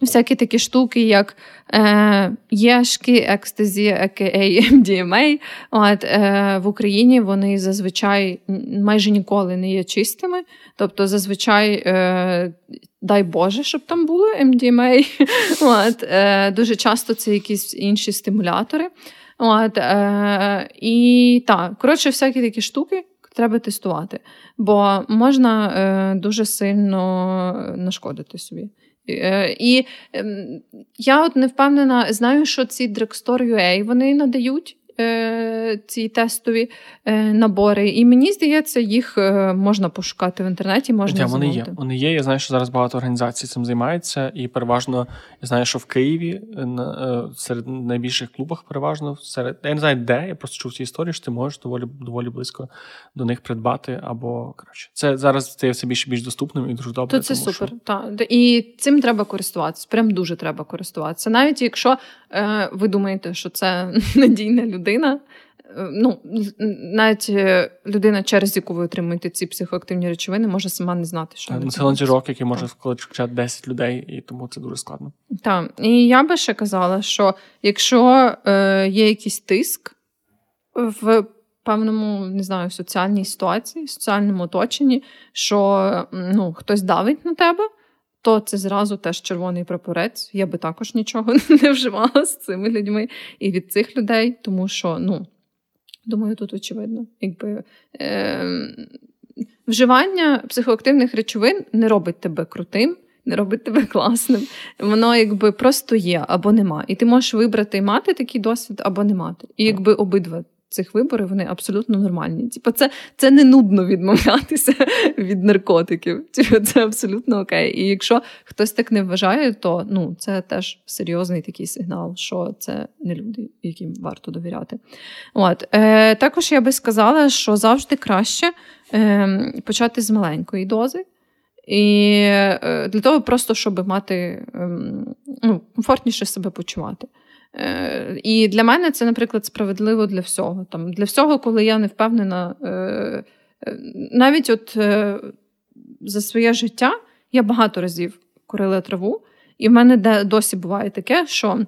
Всякі такі штуки, як е, єшки, екстазі, AKA MDMA, От, е, в Україні вони зазвичай майже ніколи не є чистими. Тобто, зазвичай, е, дай Боже, щоб там було MDMA. (laughs) От, е, Дуже часто це якісь інші стимулятори. От, е, І так, коротше, всякі такі штуки. Треба тестувати, бо можна е, дуже сильно нашкодити собі. Е, і ем, я от не впевнена, знаю, що ці Drugstore.ua вони надають ці тестові е, набори. І мені здається, їх е, можна пошукати в інтернеті. можна Хоча Вони є. Вони є. Я знаю, що зараз багато організацій цим займаються, і переважно я знаю, що в Києві е, серед найбільших клубах переважно серед я не знаю, де я просто чув ці історії, що ти можеш доволі доволі близько до них придбати. Або коротше, це зараз стає все більше більш доступним і дуже добре. То це тому, супер. Що... Так. І цим треба користуватися. Прям дуже треба користуватися. Навіть якщо е, ви думаєте, що це (laughs) надійна людина людина, е, ну, навіть е, людина, через яку ви отримуєте ці психоактивні речовини, може сама не знати, що це ланцюжок, який може включати 10 людей, і тому це дуже складно. Так, і я би ще казала, що якщо е, є якийсь тиск в певному не знаю, соціальній ситуації, соціальному оточенні, що ну, хтось давить на тебе. То це зразу теж червоний прапорець. Я би також нічого (laughs) не вживала з цими людьми і від цих людей, тому що, ну, думаю, тут очевидно, якби е, вживання психоактивних речовин не робить тебе крутим, не робить тебе класним. Воно якби просто є або нема. І ти можеш вибрати мати такий досвід або не мати. І якби обидва цих виборів вони абсолютно нормальні. Типу, це це не нудно відмовлятися (laughs) від наркотиків. Типу, це абсолютно окей. І якщо хтось так не вважає, то ну це теж серйозний такий сигнал, що це не люди, яким варто довіряти. От е, також я би сказала, що завжди краще е, почати з маленької дози. І е, для того, просто щоб мати ем, ну, комфортніше себе почувати. Е, і для мене це, наприклад, справедливо для всього. Там, Для всього, коли я не впевнена, е, навіть от за своє життя я багато разів курила траву, і в мене досі буває таке, що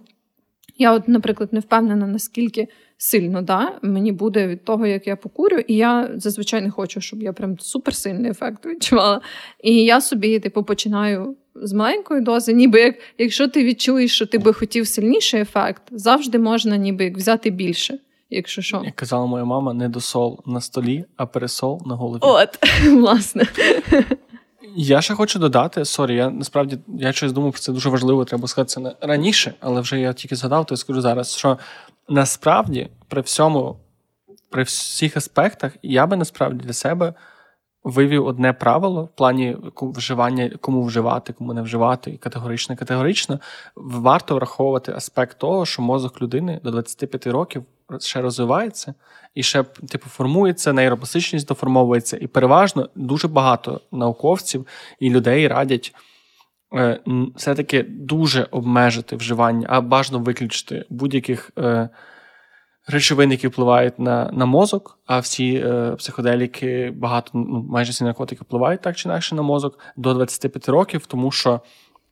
я, от, наприклад, не впевнена, наскільки сильно да, мені буде від того, як я покурю, і я зазвичай не хочу, щоб я прям суперсильний ефект відчувала. І я собі, типу, починаю з маленької дози, ніби як якщо ти відчуєш, що ти би хотів сильніший ефект, завжди можна ніби як взяти більше. Якщо що. Як казала моя мама, не досол на столі, а пересол на голові. От, (laughs) власне. Я ще хочу додати, sorry, я насправді я щось думав про це дуже важливо, треба сказати це раніше, але вже я тільки згадав, то я скажу зараз, що насправді при всьому, при всіх аспектах, я би насправді для себе вивів одне правило в плані вживання, кому вживати, кому не вживати, і категорично, категорично варто враховувати аспект того, що мозок людини до 25 років ще розвивається і ще типу формується, нейропластичність доформовується. І переважно дуже багато науковців і людей радять. Е, все-таки дуже обмежити вживання, а бажано виключити будь-яких е, речовин, які впливають на на мозок, а всі е, психоделіки, багато, ну, майже всі наркотики впливають так чи інакше на мозок до 25 років, тому що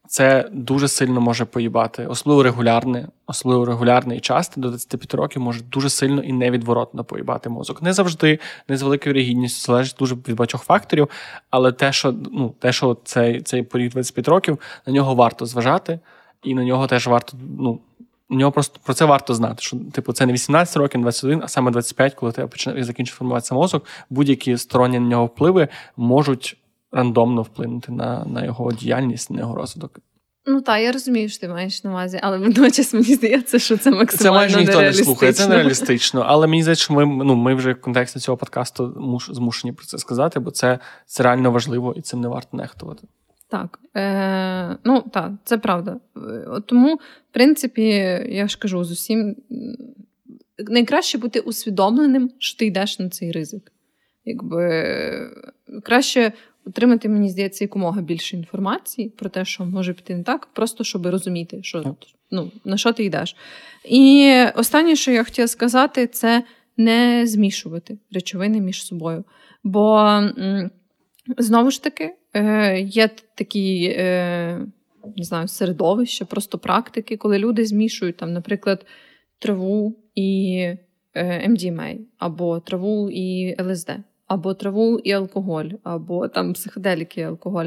це дуже сильно може поїбати, особливо регулярне, особливо регулярне і часто до 25 років може дуже сильно і невідворотно поїбати мозок. Не завжди, не з великою рігідністю, залежить дуже від багатьох факторів, але те, що ну, те, що цей цей поріг 25 років, на нього варто зважати, і на нього теж варто ну, у нього просто про це варто знати. Що типу це не 18 років, не 21, а саме 25, коли тебе починає закінчити формуватися мозок, будь-які сторонні на нього впливи можуть рандомно вплинути на на його діяльність, на його розвиток. Ну так, я розумію, що ти маєш на увазі, але водночас мені здається, що це максимально Це майже ніхто не слухає, це нереалістично. Але мені здається, що ми ну, ми вже в контексті цього подкасту муш, змушені про це сказати, бо це це реально важливо і цим не варто нехтувати. Так, Е, ну так, це правда. Тому, в принципі, я ж кажу з усім найкраще бути усвідомленим, що ти йдеш на цей ризик. Якби краще отримати, мені здається, якомога більше інформації про те, що може піти не так, просто щоб розуміти, що ну, на що ти йдеш. І останнє, що я хотіла сказати, це не змішувати речовини між собою. Бо знову ж таки. Е, є такі е, не знаю, середовища, просто практики, коли люди змішують, там, наприклад, траву і е, MDMA, ем або траву і ЛСД, або траву і алкоголь, або там психоделіки і алкоголь.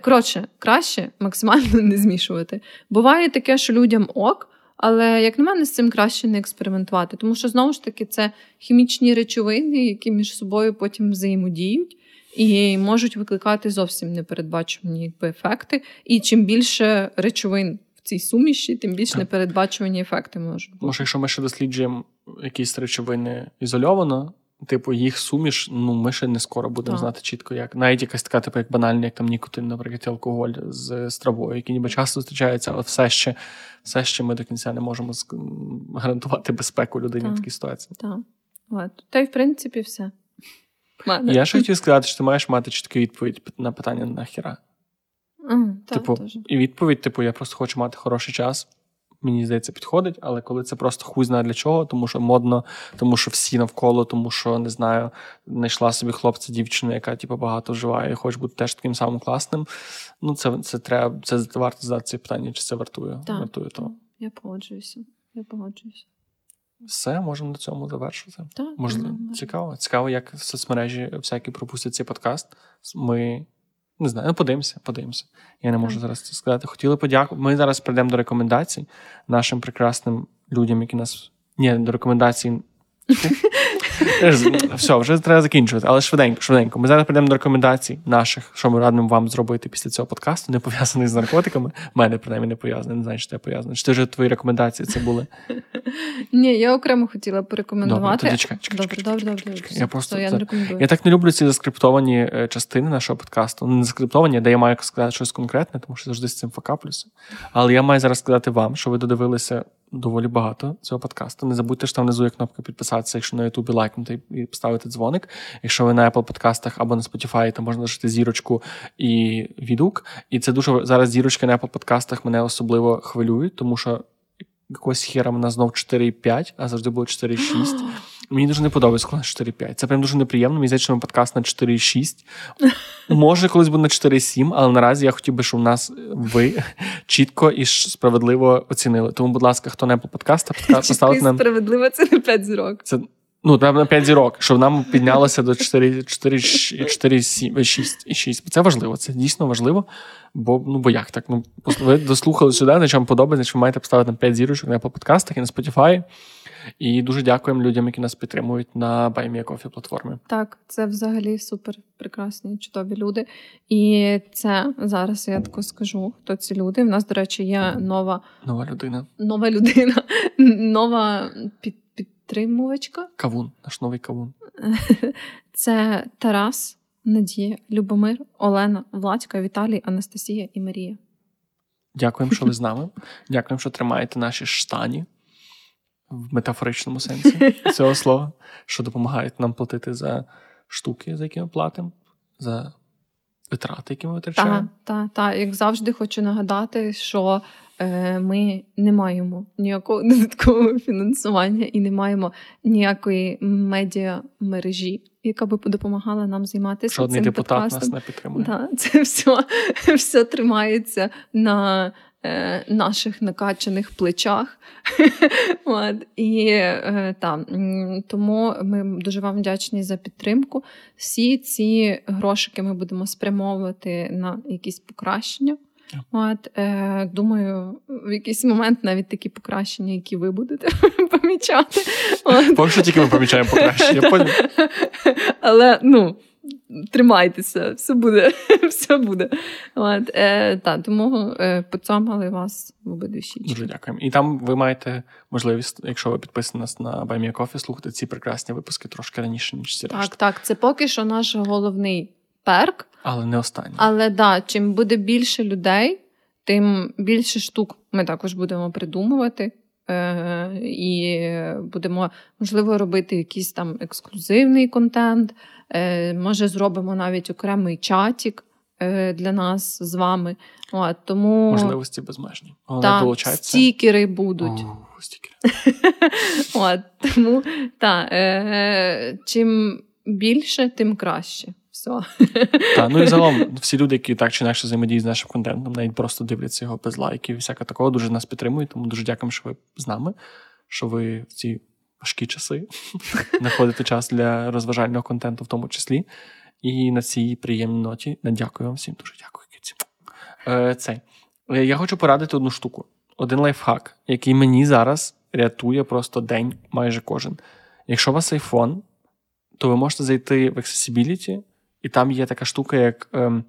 Коротше, краще максимально (laughs) не змішувати. Буває таке, що людям ок. Але, як на мене, з цим краще не експериментувати, тому що знову ж таки це хімічні речовини, які між собою потім взаємодіють і можуть викликати зовсім непередбачувані якби, ефекти. І чим більше речовин в цій суміші, тим більш непередбачувані ефекти можуть бути. Може, якщо ми ще досліджуємо якісь речовини ізольовано. Типу, їх суміш, ну ми ще не скоро будемо так. знати чітко, як навіть якась така, типу, як банальна, як там нікотин, наприклад, алкоголь з, з травою, які ніби часто зустрічаються, але все ще все ще ми до кінця не можемо гарантувати безпеку людині так. в такій ситуації. Так. От. Та й в принципі все. Мене. Я ще хотів сказати, що ти маєш мати чітку відповідь на питання нахіра. Mm, типу, так, і відповідь, типу, я просто хочу мати хороший час. Мені здається, підходить, але коли це просто хуй знає для чого, тому що модно, тому що всі навколо, тому що не знаю, знайшла собі хлопця, дівчину, яка типу, багато вживає, і хоче бути теж таким самим класним. Ну, це це треба, це варто задати це питання, чи це вартує. Так, вартує того. Я погоджуюся. Я погоджуюся. Все, можемо на цьому завершити. Так, Можливо, цікаво. Цікаво, як соцмережі всякі пропустять цей подкаст. Ми не знаю, ну подивимося, подивимося. Я не можу Так. зараз це сказати. Хотіли подякувати. Ми зараз прийдемо до рекомендацій нашим прекрасним людям, які нас. Ні, до рекомендацій. (laughs) Все, вже треба закінчувати, але швиденько, швиденько. Ми зараз прийдемо до рекомендацій наших, що ми радимо вам зробити після цього подкасту, не пов'язаних з наркотиками. Мене принаймні не пов'язаний, не знаю, чи тебе пов'язано. Чи ти вже твої рекомендації це були? Ні, я окремо хотіла порекомендувати. Добре, чекай, чекай, добре, добре, добре. Я просто я рекомендую. Я так не люблю ці заскриптовані е, частини нашого подкасту. Ну, Не заскриптовані, де я маю сказати щось конкретне, тому що завжди з цим факаплюся. Але я маю зараз сказати вам, що ви додивилися доволі багато цього подкасту. Не забудьте, що там внизу є кнопка підписатися, якщо на Ютубі лайкнути і поставити дзвоник. Якщо ви на Apple подкастах або на Spotify, то можна лишити зірочку і відгук. І це дуже зараз зірочки на Apple подкастах мене особливо хвилюють, тому що. Якогось хера мене знов 4,5, а завжди було 4,6. (gasps) (gasps) (gasps) Мені дуже не подобається, коли на 4,5. Це прям дуже неприємно. Мені здається, що ми подкаст на 4,6. Може, колись буде на 4,7, але наразі я хотів би, щоб нас ви (laughs) чітко і справедливо оцінили. Тому, будь ласка, хто не по подкастах, (laughs) поставити нам справедливо, це не 5 зірок. це. Ну, треба на 5 зірок, щоб нам піднялося до 4, 4, 4 7, 6 і 6. Це важливо, це дійсно важливо. Бо, ну, бо як так? Ну, ви дослухали сюди, на чому подобається, що ви маєте поставити на 5 зірочок на Apple подкастах і на Spotify. І дуже дякуємо людям, які нас підтримують на BuyMeACoffee платформі. Так, це взагалі супер прекрасні, чудові люди. І це зараз я тако скажу, хто ці люди. В нас, до речі, є нова, Нова людина. нова людина, (laughs) нова під, підтримувачка. Кавун, наш новий кавун. (laughs) Це Тарас, Надія, Любомир, Олена, Владька, Віталій, Анастасія і Марія. Дякуємо, що ви з (laughs) нами. Дякуємо, що тримаєте наші штані в метафоричному сенсі (laughs) цього слова, що допомагають нам платити за штуки, за які ми платимо, за витрати, які ми витрачаємо. Так, так, так. Як завжди, хочу нагадати, що е, ми не маємо ніякого (laughs) додаткового фінансування і не маємо ніякої медіа мережі, яка би допомагала нам займатися Жодний цим депутат подкастом. нас не підтримує. Да, це (laughs) все, все тримається на е, наших накачаних плечах. (laughs) От, і е, та, тому ми дуже вам вдячні за підтримку. Всі ці грошики ми будемо спрямовувати на якісь покращення. От, е, думаю, в якийсь момент навіть такі покращення, які ви будете (laughs) помічати. Поки що тільки ми помічаємо покращення. (laughs) Але ну, тримайтеся, все буде. (laughs) все буде. От, е, та, тому е, поцьомали вас в обидві. Дуже дякуємо. І там ви маєте можливість, якщо ви підписані нас на Coffee, слухати ці прекрасні випуски трошки раніше, ніж Так, решта. так, це поки що наш головний перк. Але не останній. Але да, чим буде більше людей, тим більше штук ми також будемо придумувати. Е, і будемо, можливо, робити якийсь там ексклюзивний контент. Е, може, зробимо навіть окремий чатік е, для нас з вами. От, тому Можливості безмежні. Головне та, стікери будуть. О, стікери. (laughs) От, тому та, е, чим більше, тим краще. Все. Та, ну і загалом (laughs) всі люди, які так чи інакше взаємодіють з нашим контентом, навіть просто дивляться його без лайків і всяке такого, дуже нас підтримують. Тому дуже дякуємо, що ви з нами, що ви в ці важкі часи (laughs) знаходите час для розважального контенту, в тому числі. І на цій приємній ноті дякую вам всім. Дуже дякую. Е, цей. Е, Я хочу порадити одну штуку. Один лайфхак, який мені зараз рятує просто день майже кожен. Якщо у вас iPhone, то ви можете зайти в Accessibility, і там є така штука, як ем,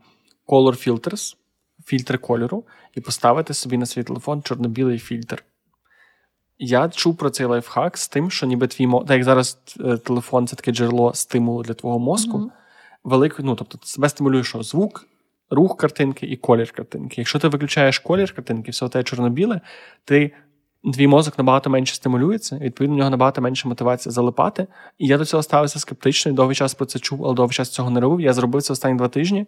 Color Filters, фільтри кольору, і поставити собі на свій телефон чорно-білий фільтр. Я чув про цей лайфхак з тим, що ніби твій мо... так як зараз е, телефон це таке джерело стимулу для твого мозку. Мгм. Великий, ну тобто, себе стимулює, що звук, рух картинки і колір картинки. Якщо ти виключаєш колір картинки, все те чорно-біле, ти. Твій мозок набагато менше стимулюється, відповідно, у нього набагато менше мотивація залипати. І я до цього ставився скептично, і довгий час про це чув, але довгий час цього не робив. Я зробив це останні два тижні,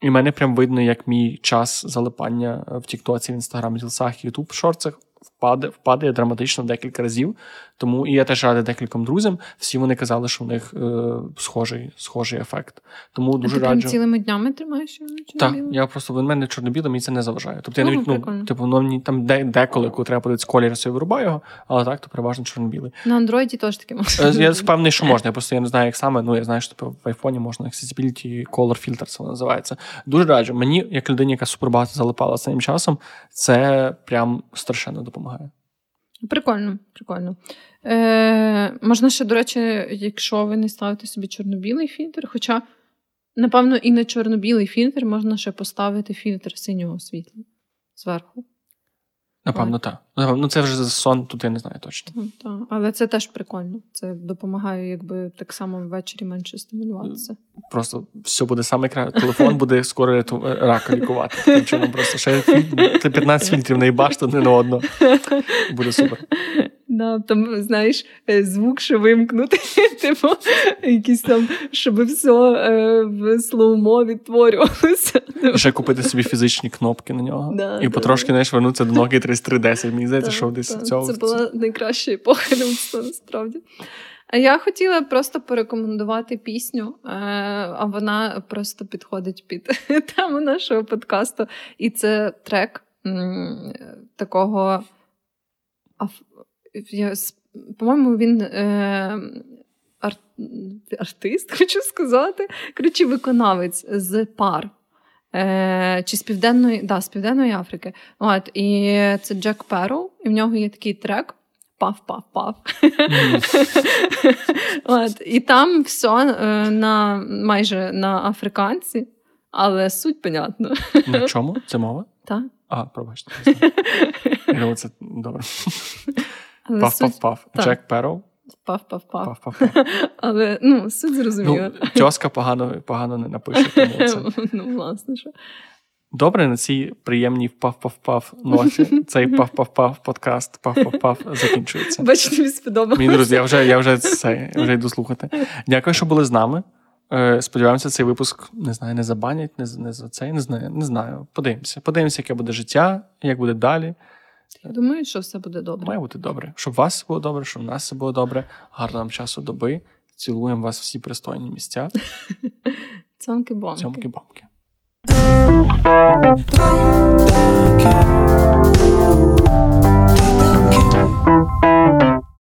і мене прям видно, як мій час залипання в Тіктоці, в Інстаграмі, Рілсах, Ютуб шорцах впадає, впадає драматично декілька разів. Тому і я теж радий декільком друзям. Всі вони казали, що в них е, схожий схожий ефект. Тому дуже а ти раджу. прям цілими днями тримаєш Так, я просто в мене чорно-біле, мені це не заважає. Тобто я Ага, навіть ну, типу, мені там де, деколи, коли треба подивитися колір, я вирубаю його, але так, то переважно чорно-білий. На андроїді теж таке можна. Е, Я впевнений, що можна. Я просто я не знаю, як саме. Ну я знаю, що типу, в айфоні можна Accessibility Color Filter, це називається. Дуже раджу. Мені, як людині, яка супер багато залипала цим часом, це прям страшенно допомагає. Прикольно, прикольно. Е, можна ще, до речі, якщо ви не ставите собі чорно-білий фільтр, хоча, напевно, і на чорно-білий фільтр можна ще поставити фільтр синього світла зверху. Напевно, так. Ну це вже сон, тут я не знаю точно. Так. Але це теж прикольно. Це допомагає, якби так само ввечері менше стимулюватися. Просто все буде саме краще. Телефон буде скоро рака лікувати. Таким чином просто ще фільм... 15 фільтрів наїбаш не на одного. Буде супер. Да, там, знаєш, е, звук ще вимкнути, (laughs) типу, якісь там, щоб все е, в слоумо відтворювалося. Ще купити собі фізичні кнопки на нього. Да, і да, потрошки да. знаєш, вернутися до Nokia 3310. Мені здається, що десь так. цього. Це була найкраща епоха насправді. А я хотіла просто порекомендувати пісню, е, а вона просто підходить під (laughs) тему нашого подкасту. І це трек такого. аф- я, по-моєму, він е, ар, артист, (laughs) хочу сказати. Коротше, виконавець з пар. Е, чи з південної, да, з південної Африки. От, і це Джек Перроу, і в нього є такий трек. Пав-пав-пав. От, і там все на, майже на африканці, але суть понятно. На чому? Це мова? Та? А, пробачте. думаю, (laughs) це добре. Але Пав, суть пав, пав. так. Джек Перроу. пав-пав-пав. Пав, пав, пав. Але ну, суть зрозуміла. Ну, тьоска погано, погано не напише. Тому (laughs) це... Ну, власне, що. Добре, на цій приємній впав-пав-пав ноті (laughs) цей пав-пав-пав подкаст пав-пав-пав закінчується. Бачу, тобі сподобалося. Мені друзі, я вже, я вже це, я вже йду слухати. Дякую, що були з нами. Е, Сподіваємося, цей випуск не знаю, не забанять, не, з- не за цей, не знаю. Не знаю. Подивимося. Подивимося, яке буде життя, як буде далі. Я думаю, що все буде добре. Має бути добре. Щоб у вас було добре, щоб у нас все було добре. Гарного нам часу доби. Цілуємо вас всі пристойні місця. (laughs) Цьомки бомки. Цьомки бомки